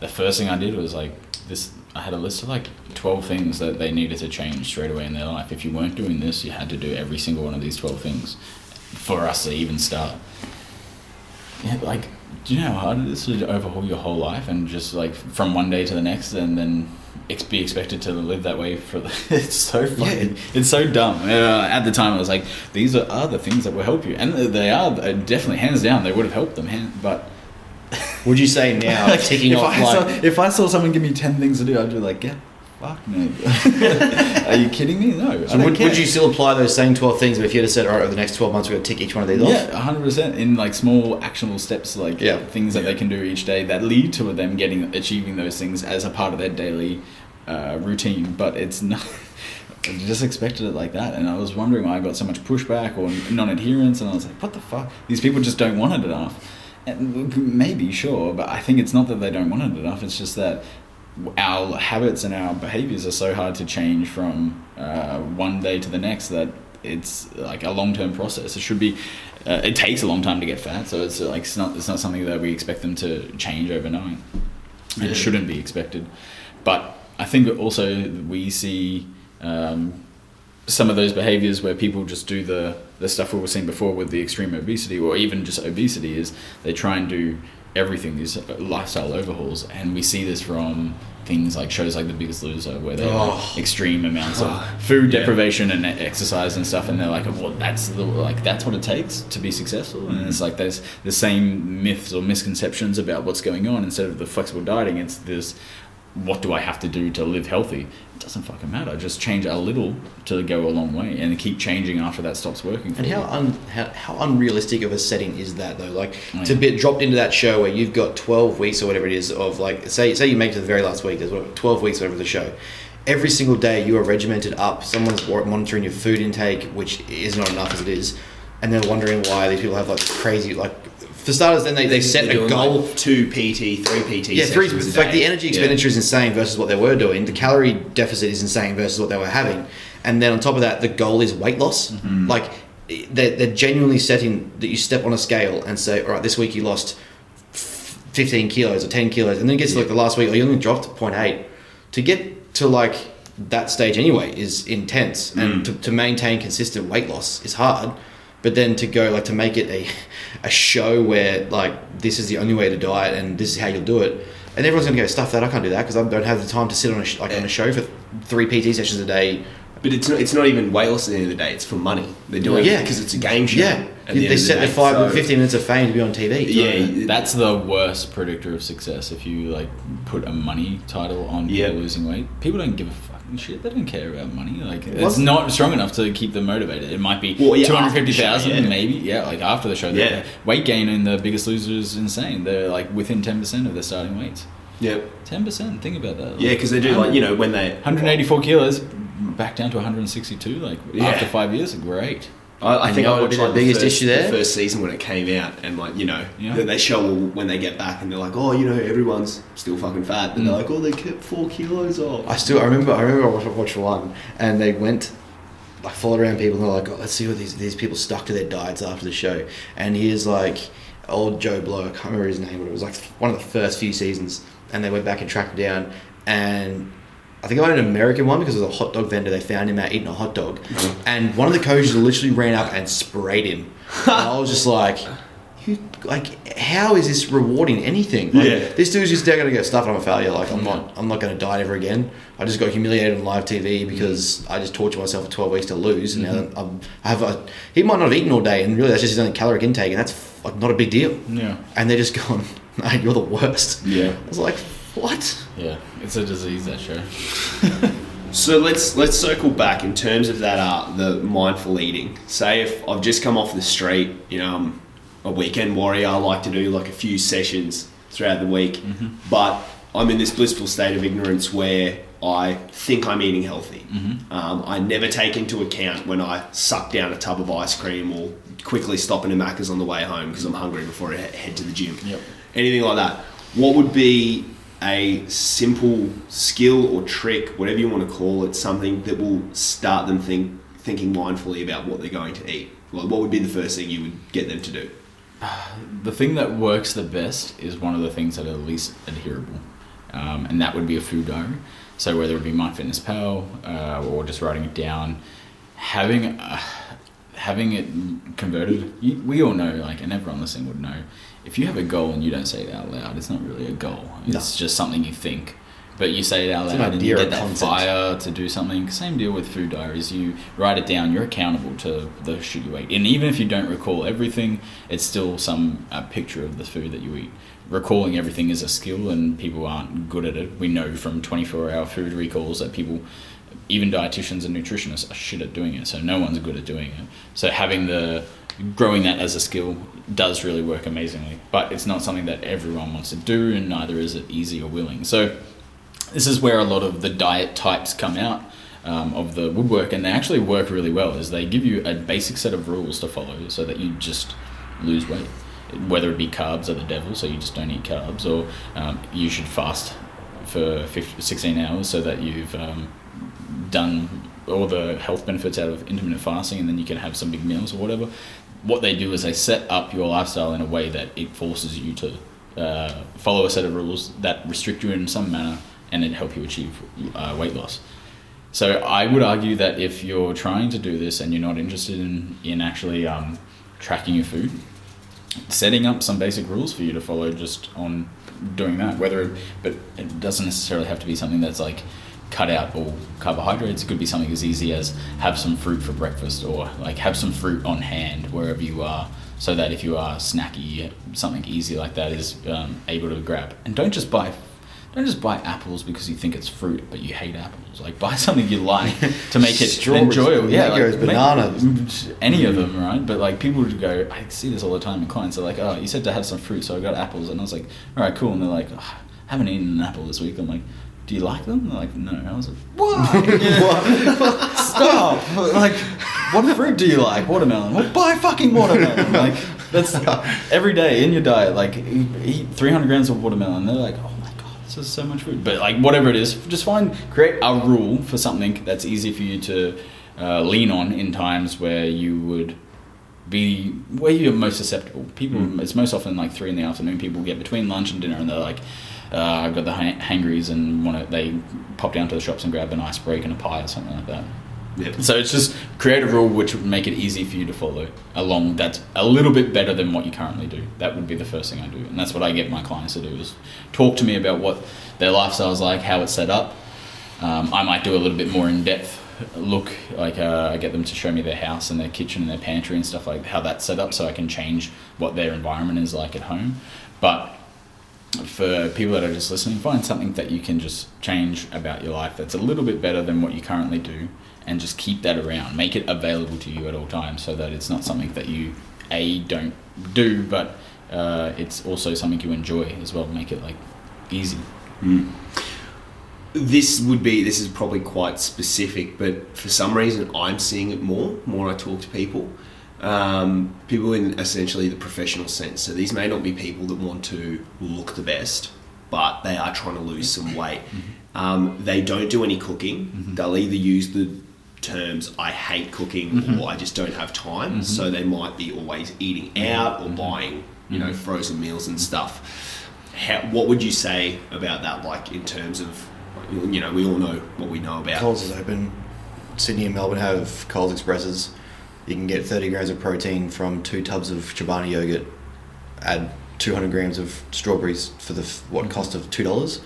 B: the first thing I did was like this. I had a list of like twelve things that they needed to change straight away in their life. If you weren't doing this, you had to do every single one of these twelve things for us to even start. Yeah, like, do you know how hard it is to overhaul your whole life and just like from one day to the next, and then ex- be expected to live that way for the? It's so fucking. It's so dumb. Uh, at the time, I was like, these are, are the things that will help you, and they are uh, definitely hands down. They would have helped them, but
C: Would you say now
B: like,
C: ticking
B: if
C: off
B: I
C: like
B: saw, if I saw someone give me ten things to do, I'd be like, yeah, fuck me. Are you kidding me? No.
C: So would, would you still apply those same 12 things, but if you had said, all right, over the next 12 months, we're going to tick each one of these off?
B: Yeah, hundred percent. In like small actionable steps, like
C: Yeah.
B: things that they can do each day that lead to them getting achieving those things as a part of their daily uh, routine. But it's not. I just expected it like that, and I was wondering why I got so much pushback or non-adherence, and I was like, "What the fuck? These people just don't want it enough." Maybe sure, but I think it's not that they don't want it enough. It's just that our habits and our behaviors are so hard to change from uh, one day to the next that it's like a long term process. It should be. Uh, it takes a long time to get fat, so it's like it's not it's not something that we expect them to change overnight.
A: Yeah.
B: It shouldn't be expected, but I think also we see um, some of those behaviors where people just do the the stuff we were seeing before with the extreme obesity or even just obesity is they try and do everything these lifestyle overhauls. And we see this from things like shows like the biggest loser where they have
C: Oh.
B: extreme amounts of food
A: yeah.
B: deprivation and exercise and stuff. And they're like well that's the like that's what it takes to be successful. And it's mm-hmm. like there's the same myths or misconceptions about what's going on. Instead of the flexible dieting it's this what do I have to do to live healthy? It doesn't fucking matter. Just change a little to go a long way, and keep changing after that stops working. For
C: And how, un, how how unrealistic of a setting is that though? Like
B: Oh,
C: to
B: yeah.
C: be dropped into that show where you've got twelve weeks or whatever it is of like say say you make it to the very last week. There's what, twelve weeks whatever the show. Every single day you are regimented up. Someone's monitoring your food intake, which is not enough as it is, and they're wondering why these people have like crazy like. For starters, then they, they set a goal
A: like, two PT, three PT.
C: yeah, three. like the energy
A: Yeah.
C: expenditure is insane versus what they were doing. The calorie deficit is insane versus what they were having, and then on top of that, the goal is weight loss.
A: Mm-hmm.
C: Like they're, they're genuinely setting that you step on a scale and say, all right, this week you lost f- fifteen kilos or ten kilos, and then it gets to like the last week, oh, you only dropped 0.8. To get to like that stage anyway is intense,
A: Mm.
C: and to, to maintain consistent weight loss is hard. But then to go like to make it a a show where like this is the only way to diet and this is how you'll do it, and everyone's gonna go stuff that I can't do that because I don't have the time to sit on a sh- like on a show for three PT sessions a day.
A: But it's not, it's not even weight loss at the end of the day. It's for money. They're doing
C: Yeah.
A: it because it's a game show.
C: Yeah,
A: the
C: they
A: end the
C: set the five
A: So-
C: 15 minutes of fame to be on TV.
A: Yeah,
B: That's the worst predictor of success. If you like put a money title on
A: Yeah.
B: people losing weight, people don't give a fucking shit. They don't care about money. Like it's not strong enough to keep them motivated. It might be
A: Well, yeah,
B: two hundred fifty thousand,
A: after the show, yeah.
B: maybe. Yeah, like after the show.
A: Yeah.
B: weight gain in the Biggest Loser is insane. They're like within ten percent of their starting weights.
A: yeah,
B: Ten percent. Think about that.
A: yeah, because they do like you know when they
B: 184 kilos, back down to 162. Like
A: Yeah.
B: after five years, great.
A: I, I think I
C: would
A: watched
C: be the biggest
A: first,
C: issue there?
A: the first season when it came out, and like you know
B: Yeah.
A: they- show when they get back, and they're like, oh, you know, everyone's still fucking fat, and
B: Mm.
A: they're like, oh, they kept four kilos off.
C: I still I remember I remember I watched, watched one and they went like followed around people and they're like, oh, let's see what these these people stuck to their diets after the show. And here's like old Joe Blow, I can't remember his name, but it was like one of the first few seasons. And they went back and tracked him down and I think I went an American one because it was a hot dog vendor. They found him out eating a hot dog, mm-hmm. and one of the coaches literally ran up and sprayed him. and I was just like, "You like, how is this rewarding anything? Like,
A: Yeah.
C: this dude's just gonna get stuff. I'm a failure. Like I'm not. I'm not gonna diet ever again. I just got humiliated on live TV mm-hmm. because I just tortured myself for 12 weeks to lose. And now mm-hmm. I'm, I have a. He might not have eaten all day, and really that's just his only caloric intake, and that's like not a big deal.
B: Yeah.
C: And they're just going, "Mate, you're the worst."
B: Yeah.
C: I was like, "What?"
B: Yeah. It's a disease that show.
A: So let's let's circle back in terms of that uh, the mindful eating. Say if I've just come off the street, you know, I'm a weekend warrior. I like to do like a few sessions throughout the week, but I'm in this blissful state of ignorance where I think I'm eating healthy.
B: Mm-hmm.
A: Um, I never take into account when I suck down a tub of ice cream or quickly stop into Macca's on the way home because I'm hungry before I head to the gym.
B: Yep.
A: Anything like that. What would be a simple skill or trick, whatever you want to call it, something that will start them think, thinking mindfully about what they're going to eat? Like, what would be the first thing you would get them to do?
B: The thing that works the best is one of the things that are least adherable, um, and that would be a food diary. So whether it be MyFitnessPal uh, or just writing it down, having uh, having it converted. You, we all know, like, and everyone listening would know, if you have a goal and you don't say it out loud, it's not really a goal. It's just something you think. But you say it out loud and you get that
C: concept.
B: fire to do something. Same deal with food diaries. You write it down. You're accountable to the shit you eat, and even if you don't recall everything, it's still some a picture of the food that you eat. Recalling everything is a skill, and people aren't good at it. We know from 24-hour food recalls that people, even dietitians and nutritionists, are shit at doing it. So no one's good at doing it. So having the growing that as a skill does really work amazingly, but it's not something that everyone wants to do, and neither is it easy or willing. So this is where a lot of the diet types come out um, of the woodwork and they actually work really well is they give you a basic set of rules to follow so that you just lose weight whether it be carbs are the devil so you just don't eat carbs or um, you should fast for 15, 16 hours so that you've um, done all the health benefits out of intermittent fasting and then you can have some big meals or whatever what they do is they set up your lifestyle in a way that it forces you to uh, follow a set of rules that restrict you in some manner and then help you achieve uh, weight loss. So I would argue that if you're trying to do this and you're not interested in, in actually um, tracking your food, setting up some basic rules for you to follow just on doing that, whether but it doesn't necessarily have to be something that's like cut out all carbohydrates. It could be something as easy as have some fruit for breakfast or like have some fruit on hand wherever you are so that if you are snacky, something easy like that is um, able to grab. And don't just buy don't just buy apples because you think it's fruit, but you hate apples. Like buy something you like to make it enjoyable. Yeah, like,
C: bananas.
B: any of them, right? But like people would go, I see this all the time in clients. They're like, oh, you said to have some fruit, so I got apples, and I was like, all right, cool. And they're like, oh, I haven't eaten an apple this week. I'm like, do you like them? They're like, no. I was like, what? Stop! Like, what fruit do you like? Watermelon. Well, buy fucking watermelon. Like, that's every day in your diet. Like, eat eat 300 grams of watermelon. They're like, oh my god, this is so much food. But like, whatever it is, just find create a rule for something that's easy for you to uh, lean on in times where you would be where you're most susceptible. People, it's most often like three in the afternoon. People get between lunch and dinner, and they're like, uh, "I've got the hang- hangries," and want to. They pop down to the shops and grab an ice break and a pie or something like that.
A: Yep.
B: So it's just create a rule which would make it easy for you to follow along. That's a little bit better than what you currently do. That would be the first thing I do, and that's what I get my clients to do is talk to me about what their lifestyle is like, how it's set up. Um, I might do a little bit more in depth look, like uh, I get them to show me their house and their kitchen and their pantry and stuff like how that's set up, so I can change what their environment is like at home. But for people that are just listening, find something that you can just change about your life that's a little bit better than what you currently do, and just keep that around. Make it available to you at all times, so that it's not something that you a don't do, but uh, it's also something you enjoy as well. Make it like easy.
A: this would be this is probably quite specific but for some reason i'm seeing it more more i talk to people um, people in essentially the professional sense. So these may not be people that want to look the best but they are trying to lose some weight. Mm-hmm. Um, they don't do any cooking. Mm-hmm. They'll either use the terms i hate cooking or mm-hmm. i just don't have time so they might be always eating out or buying you know frozen meals and stuff. How, what would you say about that like in terms of you know we all know what we know about
C: Coles is open. Sydney and Melbourne have Coles Expresses. You can get 30 grams of protein from two tubs of Chobani yogurt. Add 200 grams of strawberries for the what cost of two dollars.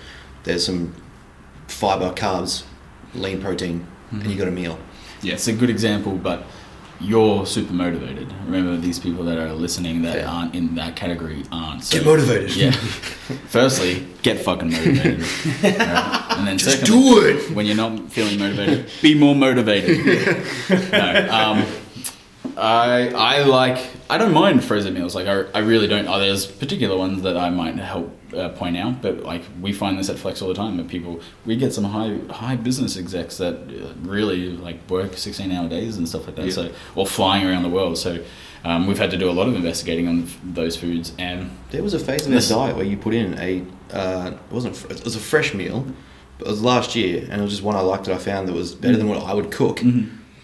C: There's some fiber, carbs, lean protein, and you got a meal.
B: Yeah, it's a good example, but you're super motivated. Remember, these people that are listening that
C: Yeah.
B: aren't in that category aren't. So,
C: Get motivated.
B: Yeah. Firstly, get fucking motivated. Right? And then
C: Just
B: secondly,
C: do it.
B: when you're not feeling motivated, be more motivated. no. Um, I I like I don't mind frozen meals. Like I, I really don't. Oh, there's particular ones that I might help uh, point out, but like we find this at Flex all the time. That people we get some high high business execs that uh, really like work sixteen hour days and stuff like that.
A: Yeah.
B: So or flying around the world. So um, we've had to do a lot of investigating on those foods and
C: There was a phase in their diet where you put in a uh, it wasn't it was a fresh meal, but it was last year, and it was just one I liked that I found that was better than what I would cook,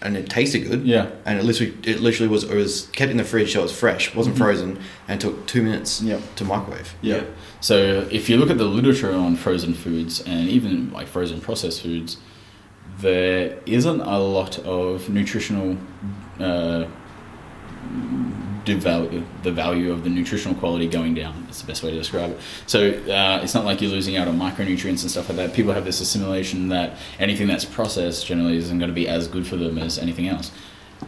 C: and it tasted good.
B: Yeah.
C: and it literally it literally was it was kept in the fridge so it was fresh, wasn't frozen, and took two minutes
B: Yep.
C: to microwave.
B: Yeah. So if you look at the literature on frozen foods and even like frozen processed foods, there isn't a lot of nutritional uh, devalue the value of the nutritional quality going down. That's the best way to describe it. So uh, it's not like you're losing out on micronutrients and stuff like that. People have this assimilation that anything that's processed generally isn't going to be as good for them as anything else.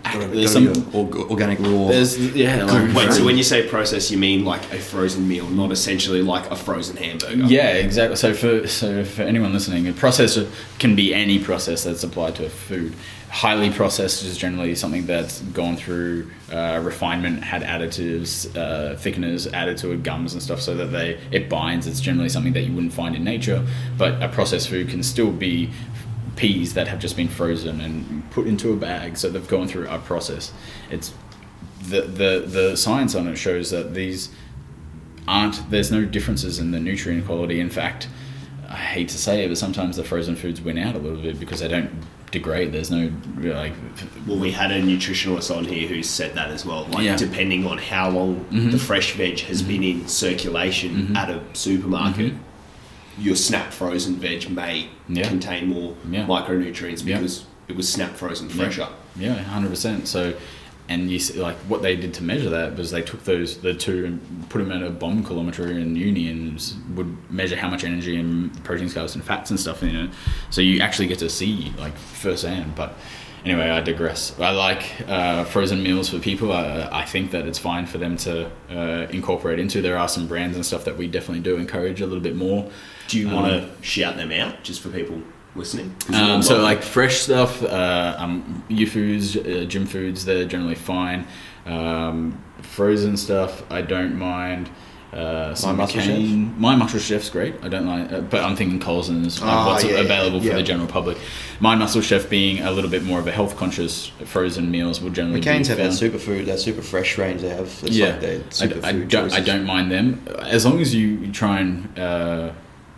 B: There's some.
C: organic raw.
B: There's yeah. like-
A: Wait, so when you say process, you mean like a frozen meal, not essentially like a frozen hamburger?
B: Yeah, exactly. So for so for anyone listening, a processor can be any process that's applied to a food. Highly processed is generally something that's gone through uh, refinement, had additives, uh, thickeners added to it, gums and stuff, so that they it binds. It's generally something that you wouldn't find in nature, but a processed food can still be peas that have just been frozen and put into a bag, so they've gone through a process. It's the the the science on it shows that these aren't there's no differences in the nutrient quality. In fact, I hate to say it, but sometimes the frozen foods win out a little bit because they don't degrade. There's no like
A: Well, we had a nutritionalist on here who said that as well. Like,
B: Yeah.
A: depending on how long
B: Mhm.
A: the fresh veg has been in circulation
B: Mhm.
A: at a supermarket,
B: Mhm.
A: Your snap frozen veg may
B: Yeah.
A: contain more
B: Yeah.
A: micronutrients because it was snap frozen fresher.
B: Yeah, hundred percent. So, and you see, like what they did to measure that was they took those the two and put them at a bomb calorimeter in uni and would measure how much energy and protein scales and fats and stuff in it. So you actually get to see like firsthand. But anyway, I digress. I like uh, frozen meals for people. I, I think that it's fine for them to uh, incorporate into. There are some brands and stuff that we definitely do encourage a little bit more.
A: Do you
B: Um,
A: want to shout them out just for people listening?
B: Um, so like fresh stuff, uh, um, Youfoodz, uh, gym foods, they're generally fine. Um, frozen stuff, I don't mind. Uh,
C: My Muscle
B: McCain- My muscle chef's great. I don't like, uh, but I'm thinking uh,
C: Ah,
B: what's
C: yeah, yeah,
B: available for
C: yeah.
B: the general public. My muscle chef being a little bit more of a health conscious, frozen meals will generally
C: McCain's have that
B: found.
C: superfood, that super fresh range they have. It's
B: yeah,
C: like
B: I, I don't. I don't mind them as long as you try and uh,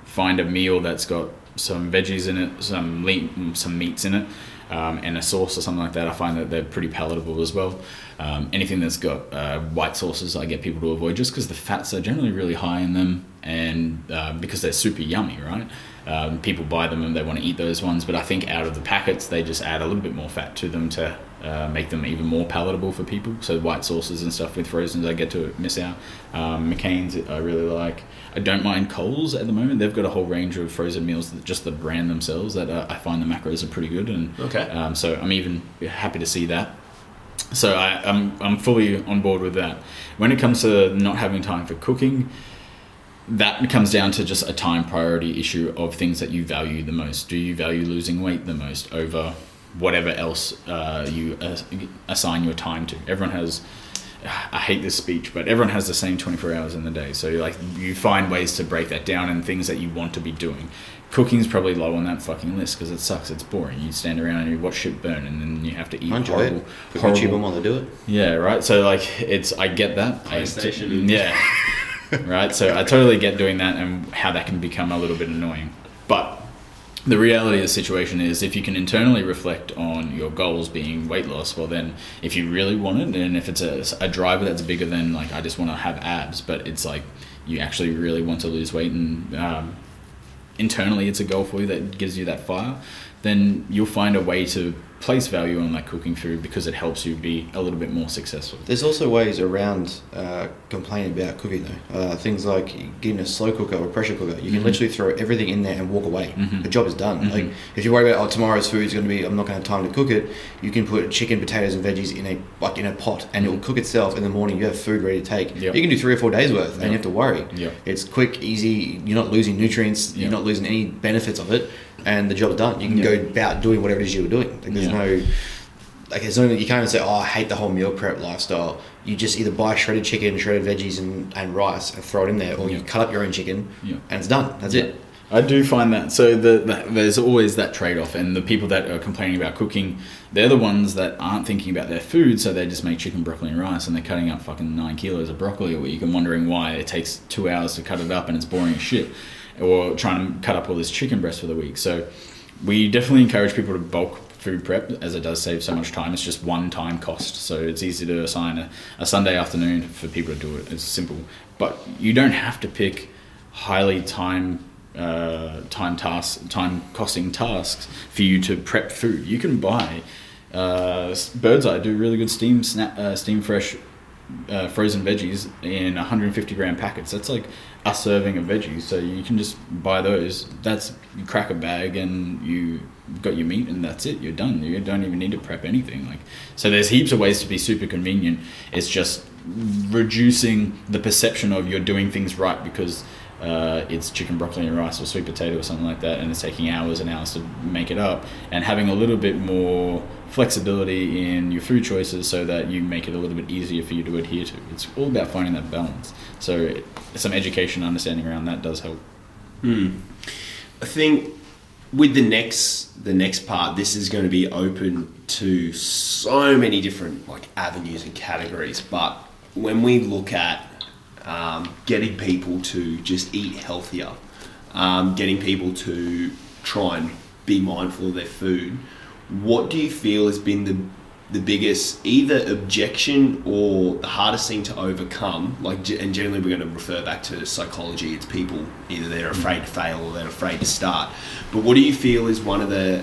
B: find a meal that's got some veggies in it, some meat, some meats in it, um, and a sauce or something like that. I find that they're pretty palatable as well. Um, anything that's got uh, white sauces, I get people to avoid just because the fats are generally really high in them, and uh, because they're super yummy, right? Um, people buy them and they want to eat those ones, but I think out of the packets they just add a little bit more fat to them to uh, make them even more palatable for people. So white sauces and stuff with frozens, I get to miss out. Um, McCain's I really like. I don't mind Coles at the moment. They've got a whole range of frozen meals, that just the brand themselves, that uh, I find the macros are pretty good, and
A: Okay.
B: um, so I'm even happy to see that. So I, I'm I'm fully on board with that. When it comes to not having time for cooking, that comes down to just a time priority issue of things that you value the most. Do you value losing weight the most over whatever else uh, you as- assign your time to? Everyone has. I hate this speech, but everyone has the same 24 hours in the day. So like you find ways to break that down and things that you want to be doing. Cooking's probably low on that fucking list because it sucks. It's boring. You stand around and you watch shit burn, and then you have to eat
C: I enjoy
B: horrible,
C: it. Put YouTube
B: horrible
C: on while they do it.
B: yeah, right. So like, it's I get that. I- yeah, right. So I totally get doing that and how that can become a little bit annoying. But the reality of the situation is, if you can internally reflect on your goals being weight loss, well then, if you really want it, and if it's a, a driver that's bigger than like I just want to have abs, but it's like you actually really want to lose weight and um, internally it's a goal for you that gives you that fire, then you'll find a way to place value on that cooking food because it helps you be a little bit more successful.
C: There's also ways around uh, complaining about cooking though. Uh, things like getting a slow cooker or a pressure cooker. You can
B: Mhm.
C: literally throw everything in there and walk away.
B: Mhm.
C: The job is done.
B: Mhm.
C: Like if you worry about oh tomorrow's food is going to be I'm not going to have time to cook it, you can put chicken, potatoes, and veggies in a like in a pot and it will cook itself. In the morning you have food ready to take.
B: Yep.
C: You can do three or four days worth and
B: Yep.
C: you have to worry.
B: Yep.
C: It's quick, easy. You're not losing nutrients. You're not losing any benefits of it, and the job's done. You can
B: Yep.
C: go about doing whatever it is you were doing. Like there's
B: Yeah.
C: no like there's only you can't even say, oh, I hate the whole meal prep lifestyle. You just either buy shredded chicken, shredded veggies, and, and rice and throw it in there, or you cut up your own chicken
B: Yeah.
C: and it's done. That's it.
B: I do find that so the, the there's always that trade off, and the people that are complaining about cooking, they're the ones that aren't thinking about their food, so they just make chicken, broccoli, and rice, and they're cutting up fucking nine kilos of broccoli a week, and wondering why it takes two hours to cut it up and it's boring as shit, or trying to cut up all this chicken breast for the week. So we definitely encourage people to bulk food prep as it does save so much time. It's just one time cost, so it's easy to assign a, a Sunday afternoon for people to do it. It's simple, but you don't have to pick highly time uh, time tasks, time costing tasks for you to prep food. You can buy uh, Bird's Eye do really good steam snap, uh, steam fresh uh, frozen veggies in 150 gram packets. That's like a serving of veggies. So you can just buy those. That's you crack a bag and you got your meat and that's it. You're done. You don't even need to prep anything. Like so, there's heaps of ways to be super convenient. It's just reducing the perception of you're doing things right because. Uh, it's chicken, broccoli, and rice, or sweet potato, or something like that, and it's taking hours and hours to make it up. And having a little bit more flexibility in your food choices so that you make it a little bit easier for you to adhere to. It's all about finding that balance. So it, some education, understanding around that does help.
A: I think with the next the next part, this is going to be open to so many different like avenues and categories. But when we look at um, getting people to just eat healthier, um, getting people to try and be mindful of their food, what do you feel has been the the biggest either objection or the hardest thing to overcome? Like and generally we're going to refer back to psychology. It's people either they're mm-hmm. afraid to fail or they're afraid to start. But what do you feel is one of the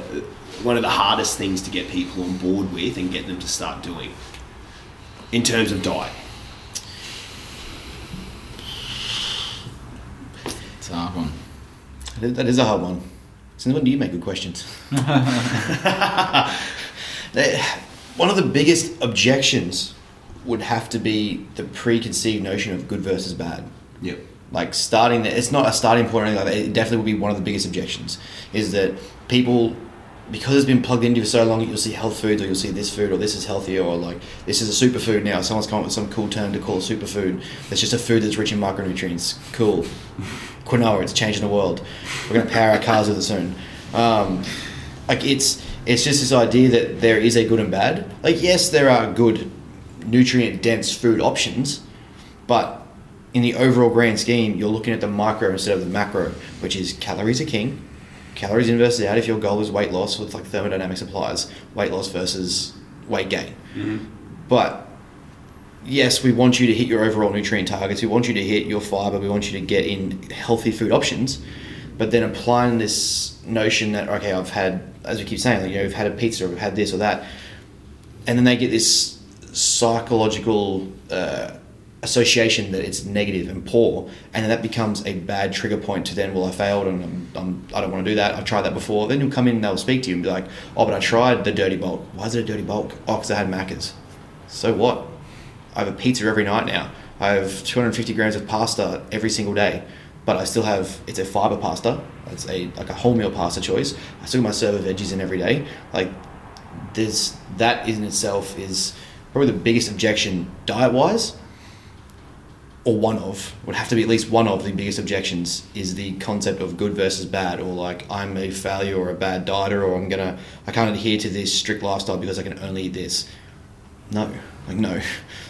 A: one of the hardest things to get people on board with and get them to start doing in terms of diet?
B: It's a hard one.
C: That is- That is a hard one. Since when do you make good questions? One of the biggest objections would have to be the preconceived notion of good versus bad.
A: yep
C: Like starting there, it's not a starting point or anything like that. It definitely would be one of the biggest objections. Is that people, because it's been plugged into for so long, you'll see health foods or you'll see this food or this is healthier or like this is a superfood now. Someone's come up with some cool term to call a superfood. It's just a food that's rich in micronutrients. Cool. Quinoa, it's changing the world. We're going to power our cars with it soon. Um, like it's it's just this idea that there is a good and bad. Like yes, there are good nutrient dense food options, but in the overall grand scheme, you're looking at the micro instead of the macro, which is calories are king. Calories in versus out. If your goal is weight loss, with like thermodynamics applies, weight loss versus weight gain. But yes, we want you to hit your overall nutrient targets. We want you to hit your fiber. We want you to get in healthy food options. But then applying this notion that okay, I've had, as we keep saying, like, you know, we've had a pizza, or we've had this or that, and then they get this psychological uh, association that it's negative and poor, and then that becomes a bad trigger point to then, well, I failed and I'm, I'm, I don't want to do that. I've tried that before. Then you'll come in and they'll speak to you and be like, oh, but I tried the dirty bulk. Why is it a dirty bulk? Oh, because I had Macca's. So what? I have a pizza every night now. I have 250 grams of pasta every single day, but I still have it's a fiber pasta. It's a like a wholemeal pasta choice. I still my serve of veggies in every day. Like there's that in itself is probably the biggest objection diet wise, or one of would have to be at least one of the biggest objections is the concept of good versus bad, or like I'm a failure or a bad dieter, or I'm gonna I can't adhere to this strict lifestyle because I can only eat this. No, like no,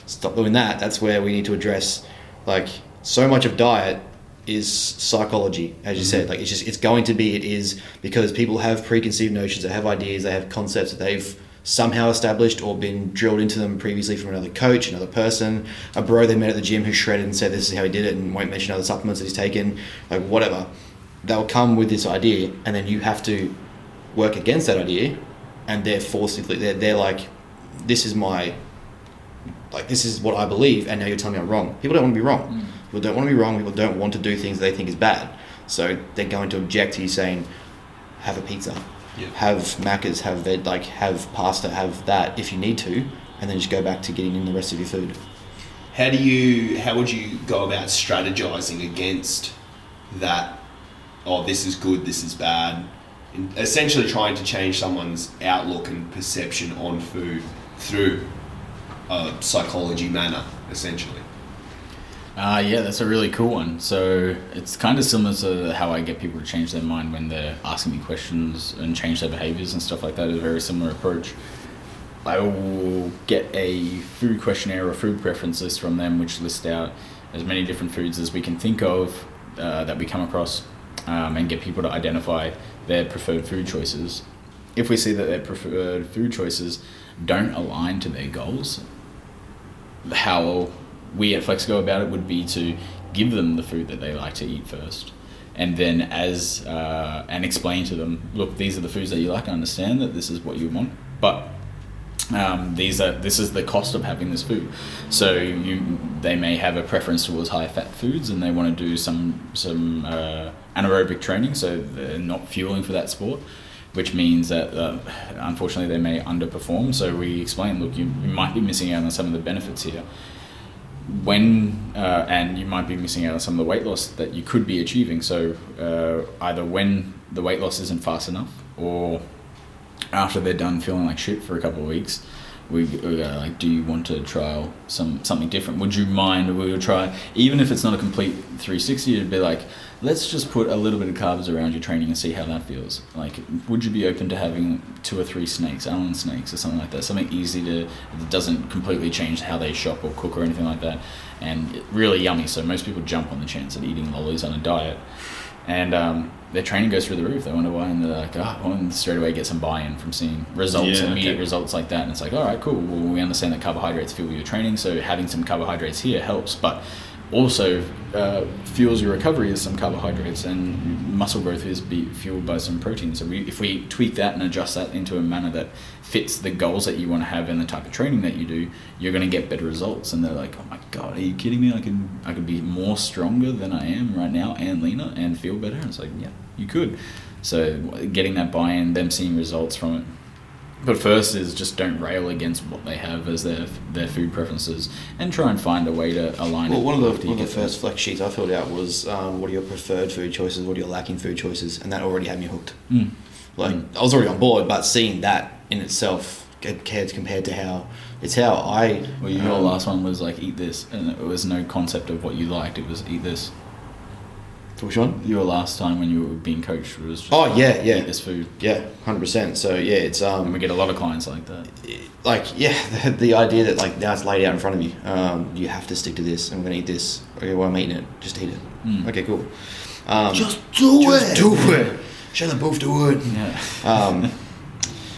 C: stop doing that. That's where we need to address like so much of diet is psychology, as you mm-hmm. said. Like it's just it's going to be it is because people have preconceived notions, they have ideas, they have concepts that they've somehow established or been drilled into them previously from another coach, another person, a bro they met at the gym who shredded and said this is how he did it and won't mention other supplements that he's taken, like whatever. They'll come with this idea and then you have to work against that idea and they're forcibly they're, they're like this is my like this is what I believe, and now you're telling me I'm wrong. People don't want to be wrong. Mm. People don't want to be wrong. People don't want to do things they think is bad. So they're going to object to you saying, "Have a pizza,
A: Yeah.
C: have Macca's, have veg, like have pasta, have that if you need to, and then just go back to getting in the rest of your food."
A: How do you? How would you go about strategizing against that? Oh, this is good. This is bad. in essentially trying to change someone's outlook and perception on food through a psychology manner, essentially.
B: Uh, yeah, that's a really cool one. So it's kind of similar to how I get people to change their mind when they're asking me questions and change their behaviors and stuff like that. Is a very similar approach. I will get a food questionnaire or food preference list from them, which list out as many different foods as we can think of uh, that we come across, um, and get people to identify their preferred food choices. If we see that their preferred food choices don't align to their goals, how we at Flex go about it would be to give them the food that they like to eat first. And then, as uh, and explain to them, look, these are the foods that you like. I understand that this is what you want, but um, these are this is the cost of having this food. So you they may have a preference towards high fat foods, and they want to do some some uh, anaerobic training, so they're not fueling for that sport. Which means that uh, unfortunately they may underperform. So we explain, look, you, you might be missing out on some of the benefits here when uh, and you might be missing out on some of the weight loss that you could be achieving. So uh, either when the weight loss isn't fast enough, or after they're done feeling like shit for a couple of weeks, we, we go like, do you want to trial some something different? Would you mind? We would try, even if it's not a complete 360. It'd be like, let's just put a little bit of carbs around your training and see how that feels. Like, would you be open to having two or three snakes, Allen snakes, or something like that? Something easy to that doesn't completely change how they shop or cook or anything like that, and really yummy. So most people jump on the chance of eating lollies on a diet, and um, their training goes through the roof. They wonder why, and they're like, oh, I want straight away get some buy-in from seeing results,
A: Yeah,
B: immediate
A: okay.
B: results like that. And it's like, all right, cool. Well, we understand that carbohydrates fuel your training, so having some carbohydrates here helps, but also uh, fuels your recovery is some carbohydrates, and muscle growth is be fueled by some protein. So we, if we tweak that and adjust that into a manner that fits the goals that you want to have and the type of training that you do, you're going to get better results. And they're like, oh my god, are you kidding me? I can I could be more stronger than I am right now and leaner and feel better. And it's like, yeah, you could. So getting that buy-in, them seeing results from it. But first is just don't rail against what they have as their their food preferences, and try and find a way to align.
C: Well,
B: it
C: one of the one of the first flex sheets I filled out was um, what are your preferred food choices, what are your lacking food choices, and that already had me hooked.
B: Mm.
C: Like
B: Mm.
C: I was already on board, but seeing that in itself compared compared to how it's how I.
B: Well, your
C: um,
B: last one was like eat this, and it was no concept of what you liked. It was eat this.
C: Which one?
B: Your last time when you were being coached was just
C: Oh yeah, yeah,
B: eat this food,
C: yeah, hundred percent. So yeah, it's
B: and
C: um
B: we get a lot of clients like that.
C: like yeah, the, the idea that like now it's laid out in front of you. Um, you have to stick to this. I'm gonna eat this. Okay, well I'm eating it. Just eat it.
B: Mm.
C: Okay, cool. Um, just
A: do it.
C: just do it. Shut them both do it.
B: Yeah.
C: Um,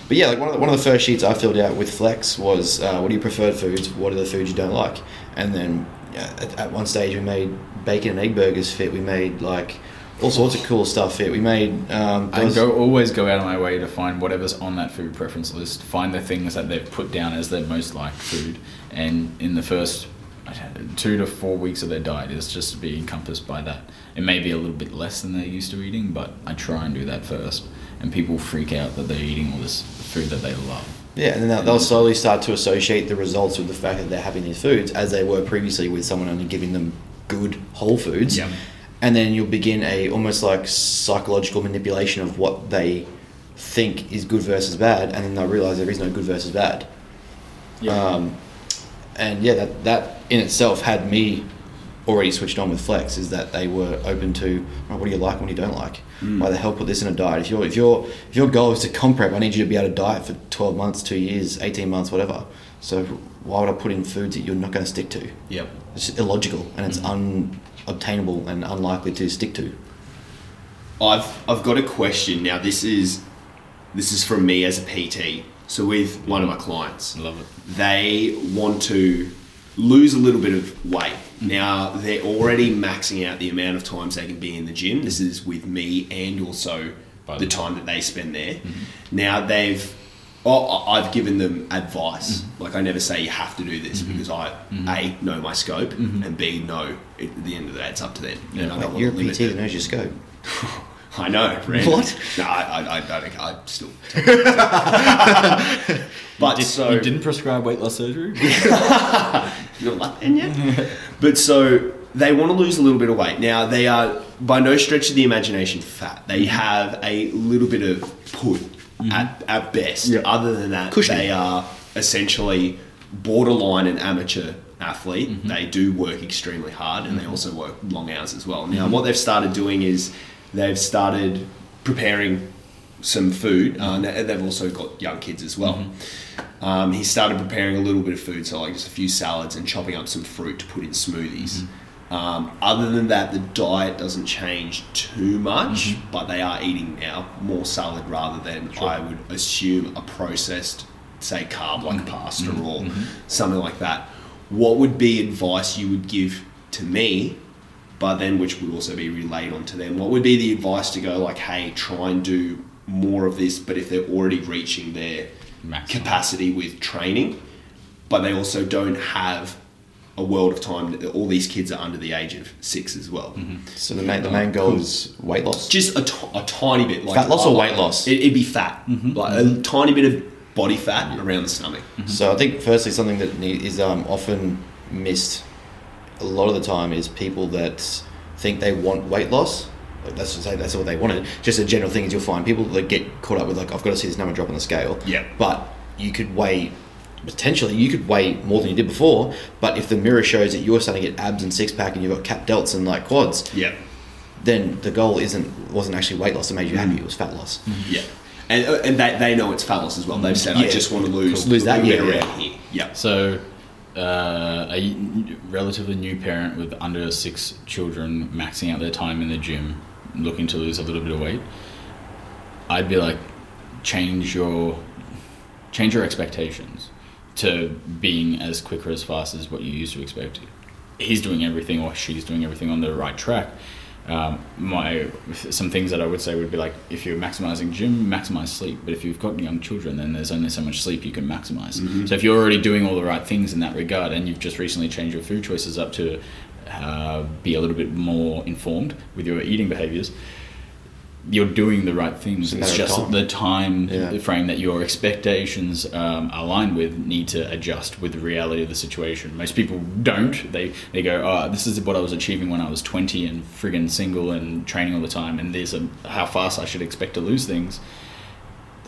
C: but yeah, like one of, the, one of the first sheets I filled out with Flex was uh, what are your preferred foods? What are the foods you don't like? And then yeah, at, at one stage we made bacon and egg burgers fit. We made like all sorts of cool stuff fit. We made um,
B: I go always go out of my way to find whatever's on that food preference list. Find the things that they've put down as their most liked food, and in the first I don't know, two to four weeks of their diet is just to be encompassed by that. It may be a little bit less than they're used to eating, but I try and do that first. And people freak out that they're eating all this food that they love.
C: Yeah, and then they'll- they'll slowly start to associate the results with the fact that they're having these foods as they were previously with someone only giving them good whole foods. And then you'll begin a almost like psychological manipulation of what they think is good versus bad, and then they'll realize there is no good versus bad. Um, and yeah, that that in itself had me already switched on with Flex. Is that they were open to "Oh, what do you like and what do you don't like. Why the hell put this in a diet? If your if your if your goal is to comp prep, I need you to be able to diet for twelve months, two years, eighteen months, whatever. So why would I put in foods that you're not going to stick to?
B: Yep.
C: It's illogical and it's mm-hmm. unobtainable and unlikely to stick to.
A: I've I've got a question now. This is this is from me as a PT. So with one of my clients,
B: Love it.
A: they want to lose a little bit of weight. Now they're already maxing out the amount of times they can be in the gym. This is with me and also
B: By
A: the
B: the-
A: time that they spend there. Mm-hmm. Now they've, oh, I- I've given them advice. Mm-hmm. Like I never say you have to do this mm-hmm. because I a know my scope and b know at the end of the day it's up to them.
B: Yeah.
A: and I don't
C: Like, you're a
A: want to
C: PT
A: limit
C: that knows your scope.
A: I know. Brandon.
C: What?
A: No, I, I, I don't. I still. but
B: Did,
A: so
B: you didn't prescribe weight loss surgery?
A: You're not yet. but so they want to lose a little bit of weight. Now they are by no stretch of the imagination fat. They have a little bit of put mm-hmm. at, at best.
C: Yeah.
A: Other than that,
C: Cushioning.
A: they are essentially borderline an amateur athlete. Mm-hmm. They do work extremely hard and they mm-hmm. also work long hours as well. Now what they've started doing is they've started preparing some food. Uh, and they've also got young kids as well. Um, he started preparing a little bit of food, so like just a few salads and chopping up some fruit to put in smoothies. Um, other than that, the diet doesn't change too much, but they are eating now more salad rather than I would assume a processed, say, carb like pasta or something like that. What would be advice you would give to me but then which would also be relayed onto them. What would be the advice to go like, hey, try and do more of this, but if they're already reaching their
B: Maximum.
A: capacity with training, but they also don't have a world of time. All these kids are under the age of six as well.
C: So the main, the main goal is weight loss.
A: Just a, t- a tiny bit, like
C: Fat loss or
A: like-
C: weight loss?
A: It, it'd be fat, like a tiny bit of body fat around the stomach.
C: So I think firstly something that is um, often missed a lot of the time is people that think they want weight loss. Like that's to say that's what they wanted. Just a general thing is you'll find people that get caught up with like I've got to see this number drop on the scale.
A: Yeah.
C: But you could weigh potentially you could weigh more than you did before. But if the mirror shows that you're starting to get abs and six pack and you've got cap delts and like quads,
A: Yeah.
C: then the goal isn't wasn't actually weight loss that made you happy. It was fat loss.
A: Yeah. And, uh, and they, they know it's fat loss as well. They've said, I just want to lose,
C: Lose that,
A: a
C: yeah,
A: bit
C: yeah.
A: around here. Yeah.
B: So, uh, a relatively new parent with under six children maxing out their time in the gym, looking to lose a little bit of weight, I'd be like, change your change your expectations to being as quick or as fast as what you used to expect. He's doing everything or she's doing everything on the right track. Um, my some things that I would say would be like if you're maximizing gym, maximize sleep. But if you've got young children, then there's only so much sleep you can maximize. So if you're already doing all the right things in that regard, and you've just recently changed your food choices up to uh, be a little bit more informed with your eating behaviors, you're doing the right things.
C: It's
B: It's just
C: time.
B: the time
C: Yeah.
B: frame that your expectations um, align with need to adjust with the reality of the situation. Most people don't. They they go, oh, this is what I was achieving when I was 20 and friggin' single and training all the time, and these are how fast I should expect to lose things.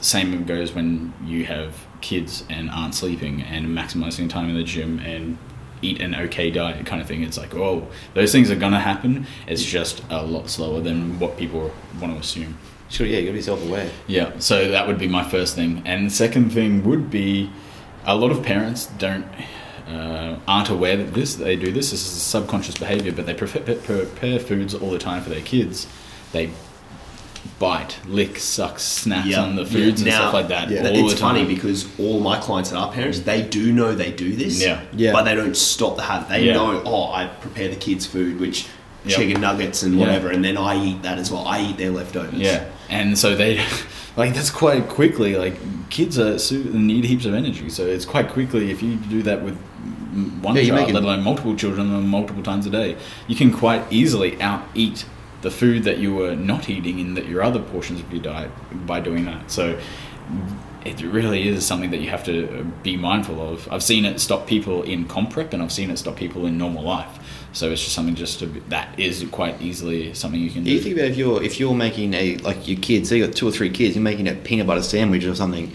B: Same goes when you have kids and aren't sleeping and maximizing time in the gym and eat an okay diet kind of thing. It's like, oh, those things are gonna happen. It's just a lot slower than what people want to assume.
C: Sure, yeah, you gotta be self aware.
B: Yeah, so that would be my first thing. And the second thing would be a lot of parents don't uh, aren't aware that this they do this. This is a subconscious behavior, but they prepare, prepare foods all the time for their kids. They bite, lick, suck, snacks
A: Yeah.
B: on the foods and
A: Now,
B: stuff like that
C: yeah.
B: all
A: it's
B: the time.
A: funny because all my clients that are parents, they do know they do this.
B: Yeah.
C: Yeah.
A: But they don't stop the habit. They
B: Yeah.
A: know, oh, I prepare the kids' food, which
B: Yep.
A: chicken nuggets and
B: Yeah.
A: whatever, and then I eat that as well. I eat their leftovers.
B: Yeah, and so they like that's quite quickly. Like kids are need heaps of energy, so it's quite quickly if you do that with one
C: Yeah,
B: child,
C: making-
B: let alone multiple children, and multiple times a day, you can quite easily out eat the food that you were not eating in that your other portions of your diet by doing that. So. It really is something that you have to uh, be mindful of. I've seen it stop people in comp prep, and I've seen it stop people in normal life. So it's just something just to be, that is quite easily something you can do.
C: You think about if you're if you're making a like your kids, so you got two or three kids, you're making a peanut butter sandwich or something.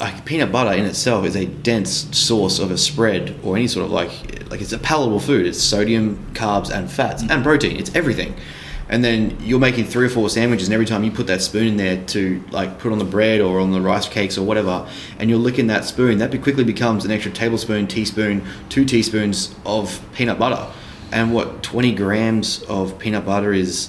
C: Like peanut butter in itself is a dense source of a spread or any sort of like like it's a palatable food. It's sodium, carbs, and fats and protein. It's everything. And then you're making three or four sandwiches, and every time you put that spoon in there to like put on the bread or on the rice cakes or whatever, and you're licking that spoon, that be- quickly becomes an extra tablespoon, teaspoon, two teaspoons of peanut butter. And what 20 grams of peanut butter is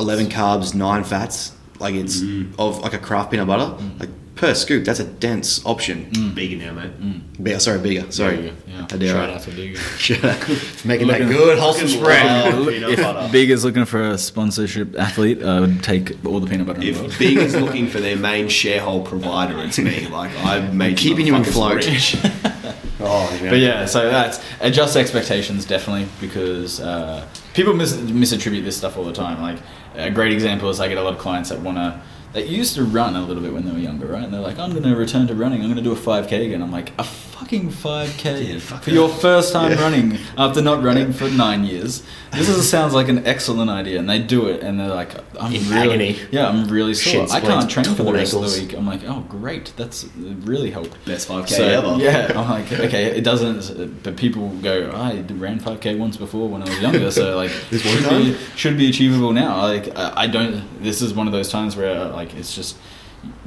C: 11 carbs, nine fats. Like it's mm-hmm. of like a Kraft peanut butter. Mm-hmm. Like per scoop, that's a dense option.
A: Mm. Bega now, mate.
C: Mm. Uh, bigger,
B: sorry, Bega.
C: Sorry.
B: you Yeah.
C: I dare
B: Shout
C: I-
B: out to Bega.
C: Shut up. Making that good, wholesome
A: looking
C: spread.
A: wild. peanut butter.
B: if Bega is looking for a sponsorship athlete, I would take all the peanut butter in the world.
A: If Bega is looking for their main shareholder provider, it's me. Like I've made
C: Keeping you
A: motherfuckers
C: afloat.
A: oh, yeah.
B: But yeah, so that's adjust expectations definitely because uh, people mis- misattribute this stuff all the time. Like a great example is I get a lot of clients that want to. They used to run a little bit when they were younger, right? And they're like, "I'm going to return to running. I'm going to do a 5k again." I'm like, "A fucking fucking 5k
A: Yeah, fuck
B: for
A: that.
B: your first time
C: Yeah.
B: running after not running for nine years. This is, sounds like an excellent idea, and they do it, and they're like, "I'm
C: In
B: really,
C: agony.
B: yeah, I'm really sore. I can't train for the rest of the week." I'm like, "Oh, great, that's really helped."
A: Best 5k
B: So,
A: ever.
B: Yeah, I'm like, okay, it doesn't, but people go, I ran 5k once before when I was younger, so like,
C: This
B: should be, should be achievable now. Like, I don't, this is one of those times where, like, it's just,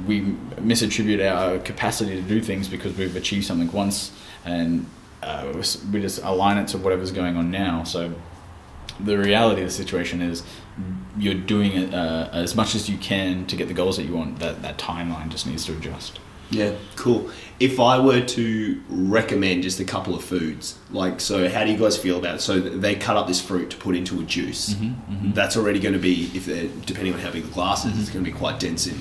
B: we misattribute our capacity to do things because we've achieved something once and uh, we just align it to whatever's going on now. So, the reality of the situation is you're doing it uh, as much as you can to get the goals that you want. That, that timeline just needs to adjust.
A: Yeah, cool. If I were to recommend just a couple of foods, like, so how do you guys feel about it? So they cut up this fruit to put into a juice.
B: Mm-hmm,
A: That's already going to be, if they're, depending on how big the glass is, it's going to be quite dense in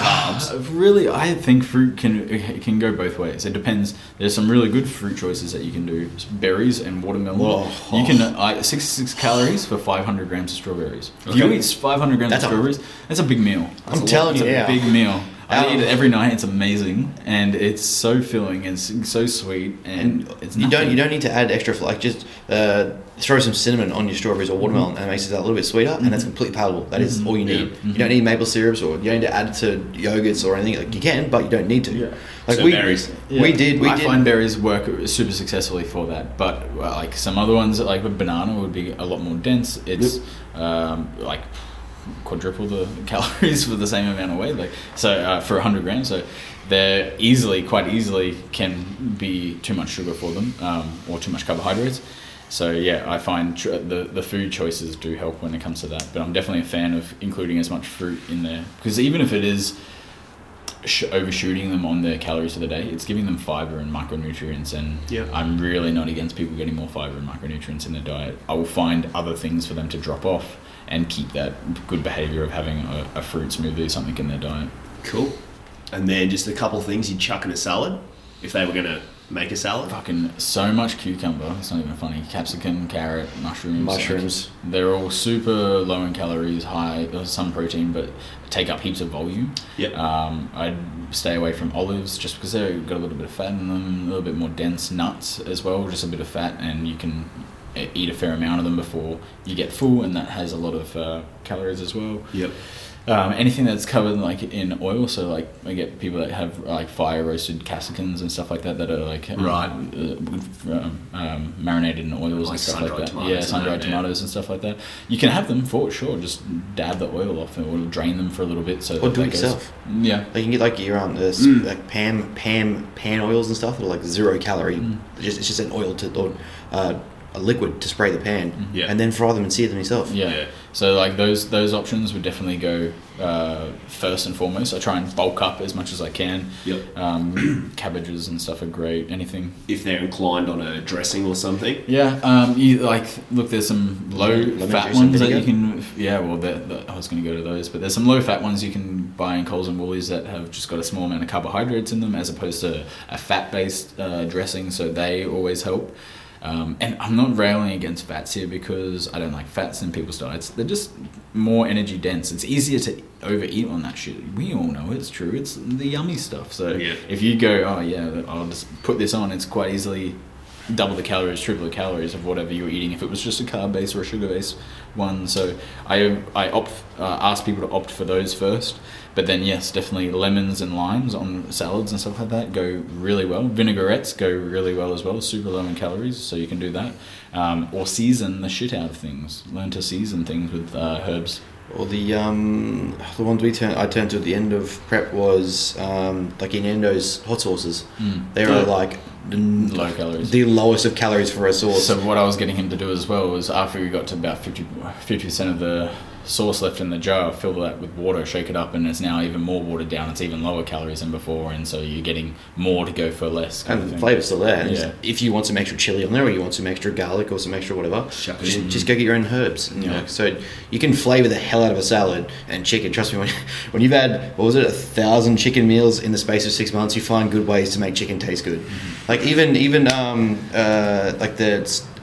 A: carbs.
B: Uh, really, I think fruit can it can go both ways. It depends. There's some really good fruit choices that you can do: berries and watermelon.
C: Oh.
B: You can uh, 66 calories for 500 grams of strawberries. If you eat 500 grams
C: That's
B: of strawberries, that's a big meal.
C: I'm
B: a
C: telling
B: lot.
C: you,
B: It's a big meal. I
C: Um,
B: eat it every night. It's amazing, and it's so filling and so sweet, and,
C: And
B: it's
C: you don't you don't need to add extra like just uh, throw some cinnamon on your strawberries or watermelon and it makes it a little bit sweeter and that's completely palatable. That is
B: Mhm.
C: all you
B: Yeah.
C: need. You don't need maple syrups or you don't need to add it to yogurts or anything. Like you can, but you don't need to.
B: Yeah.
C: Like
A: So
C: we
A: berries.
C: we did we
B: I
C: did
B: find berries work super successfully for that, but uh, like some other ones, like a banana would be a lot more dense. It's um, like quadruple the calories for the same amount of weight. Like so uh, for hundred grams, so they're easily, quite easily, can be too much sugar for them um, or too much carbohydrates. So yeah, I find tr- the the food choices do help when it comes to that. But I'm definitely a fan of including as much fruit in there because even if it is sh- overshooting them on their calories for the day. It's giving them fiber and micronutrients, and
A: Yeah.
B: I'm really not against people getting more fiber and micronutrients in their diet. I will find other things for them to drop off and keep that good behavior of having a, a fruit smoothie, or something in their diet.
A: Cool. And then just a couple of things you'd chuck in a salad if they were going to make a salad.
B: Fucking so much cucumber. It's not even funny. Capsicum, carrot, mushrooms.
C: Mushrooms.
B: like, they're all super low in calories, high uh, some protein, but take up heaps of volume.
A: Yep.
B: Um, I'd stay away from olives just because they've got a little bit of fat in them, a little bit more dense. Nuts as well, just a bit of fat, and you can eat a fair amount of them before you get full, and that has a lot of uh, calories as well.
A: Yep.
B: Um, anything that's covered like in oil, so like I get people that have like fire roasted capsicums and stuff like that that are like um,
A: Right.
B: uh, um, um, marinated in oils
A: Like
B: and stuff like that. Yeah, sun dried
A: that, yeah.
B: tomatoes and stuff like that. You can have them for sure. Just dab the oil off and or drain them for a little bit so
C: Or do it
B: goes-
C: yourself.
B: Yeah.
C: Like you can get like your um the
A: Mm.
C: like Pam Pam pan oils and stuff that are like zero calorie.
B: Mm.
C: It's just it's just an oil to or uh, a liquid to spray the pan,
A: Yeah.
C: and then fry them and sear them yourself.
B: Yeah.
A: Yeah.
B: So like those those options would definitely go uh, first and foremost. I try and bulk up as much as I can.
A: Yep.
B: Um, cabbages and stuff are great. Anything.
A: If they're inclined on a dressing or something.
B: Yeah. Um, you like look. There's some low
C: Lemon
B: fat ones that you can. Yeah. Well, that, that- I was going to go to those, but there's some low fat ones you can buy in Coles and Woolies that have just got a small amount of carbohydrates in them, as opposed to a fat based uh, dressing. So they always help. Um, and I'm not railing against fats here because I don't like fats in people's diets. They're just more energy dense. It's easier to overeat on that shit. We all know it's true. It's the yummy stuff. So
A: Yeah.
B: if you go, oh yeah, I'll just put this on, it's quite easily double the calories, triple the calories of whatever you're eating if it was just a carb based or a sugar based one. So I I opt uh, ask people to opt for those first. But then yes, definitely lemons and limes on salads and stuff like that go really well. Vinaigrettes go really well as well, super low in calories, so you can do that. Um, or season the shit out of things. Learn to season things with uh, herbs.
C: Or the um the ones we turned I turned to at the end of prep was um like Nando's hot sauces.
B: Mm.
C: They are like the,
B: Low calories.
C: the lowest of calories for a sauce.
B: So what I was getting him to do as well was after we got to about 50 percent of the sauce left in the jar, fill that with water, shake it up, and it's now even more watered down. It's even lower calories than before, and so you're getting more to go for less.
C: and the flavor's still there.
B: Yeah.
C: if you want some extra chili on there, or you want some extra garlic, or some extra whatever, just, just go get your own herbs. You
B: Yeah.
C: know, so you can flavor the hell out of a salad and chicken. Trust me, when, when you've had what was it, a thousand chicken meals in the space of six months, you find good ways to make chicken taste good.
B: Mm-hmm.
C: Like even even um, uh, like the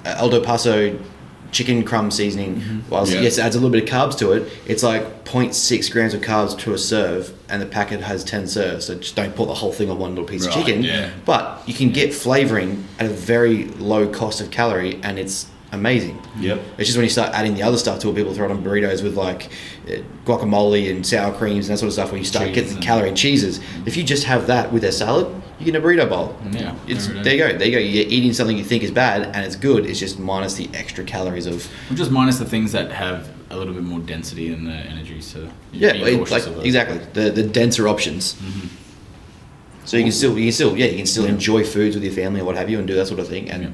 C: uh, Old El Paso chicken crumb seasoning. Mm-hmm. Whilst
B: Yeah.
C: yes, it adds a little bit of carbs to it. It's like 0.6 grams of carbs to a serve, and the packet has 10 serves. So just don't put the whole thing on one little piece
B: Right,
C: of chicken.
B: yeah.
C: But you can get flavoring at a very low cost of calorie, and it's amazing.
D: Yep.
C: It's just when you start adding the other stuff to it, people throw it on burritos with like uh, guacamole and sour creams and that sort of stuff. Where you start
B: Cheese
C: getting the calorie and cheeses. If you just have that with a salad, you get a burrito bowl.
B: Yeah,
C: it's there you go. There you go. You're eating something you think is bad and it's good. It's just minus the extra calories of
B: Well, just minus the things that have a little bit more density in the energy. So
C: yeah,
B: cautious
C: like exactly the the denser options. So you can still you can still yeah you can still
B: Yeah.
C: enjoy foods with your family or what have you and do that sort of thing and
B: Yeah.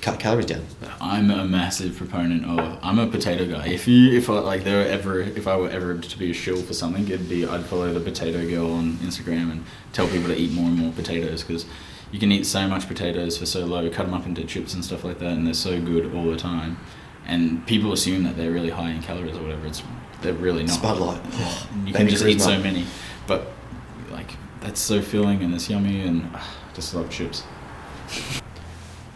C: Cut calories down.
B: I'm a massive proponent of. I'm a potato guy. If you, if I like, there were ever, if I were ever to be a shill for something, it'd be I'd follow the potato girl on Instagram and tell people to eat more and more potatoes because you can eat so much potatoes for so low. Cut them up into chips and stuff like that, and they're so good all the time. And people assume that they're really high in calories or whatever. It's they're really not.
C: Spud
B: Lite. You can just eat so many, but like that's so filling and it's yummy and ah, just love chips.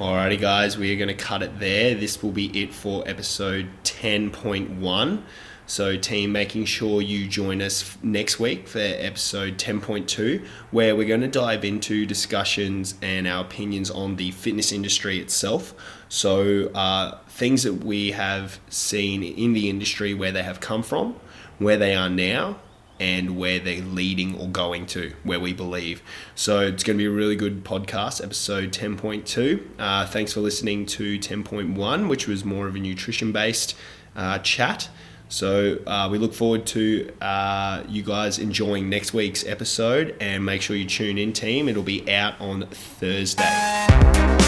A: Alrighty, guys, we are going to cut it there. This will be it for episode 10.1. So, team, making sure you join us next week for episode 10.2, where we're going to dive into discussions and our opinions on the fitness industry itself. So, uh, things that we have seen in the industry, where they have come from, where they are now, and where they're leading or going to, where we believe. So it's going to be a really good podcast, episode 10.2. Uh, thanks for listening to 10.1, which was more of a nutrition based uh, chat. So uh, we look forward to uh, you guys enjoying next week's episode and make sure you tune in, team. It'll be out on Thursday.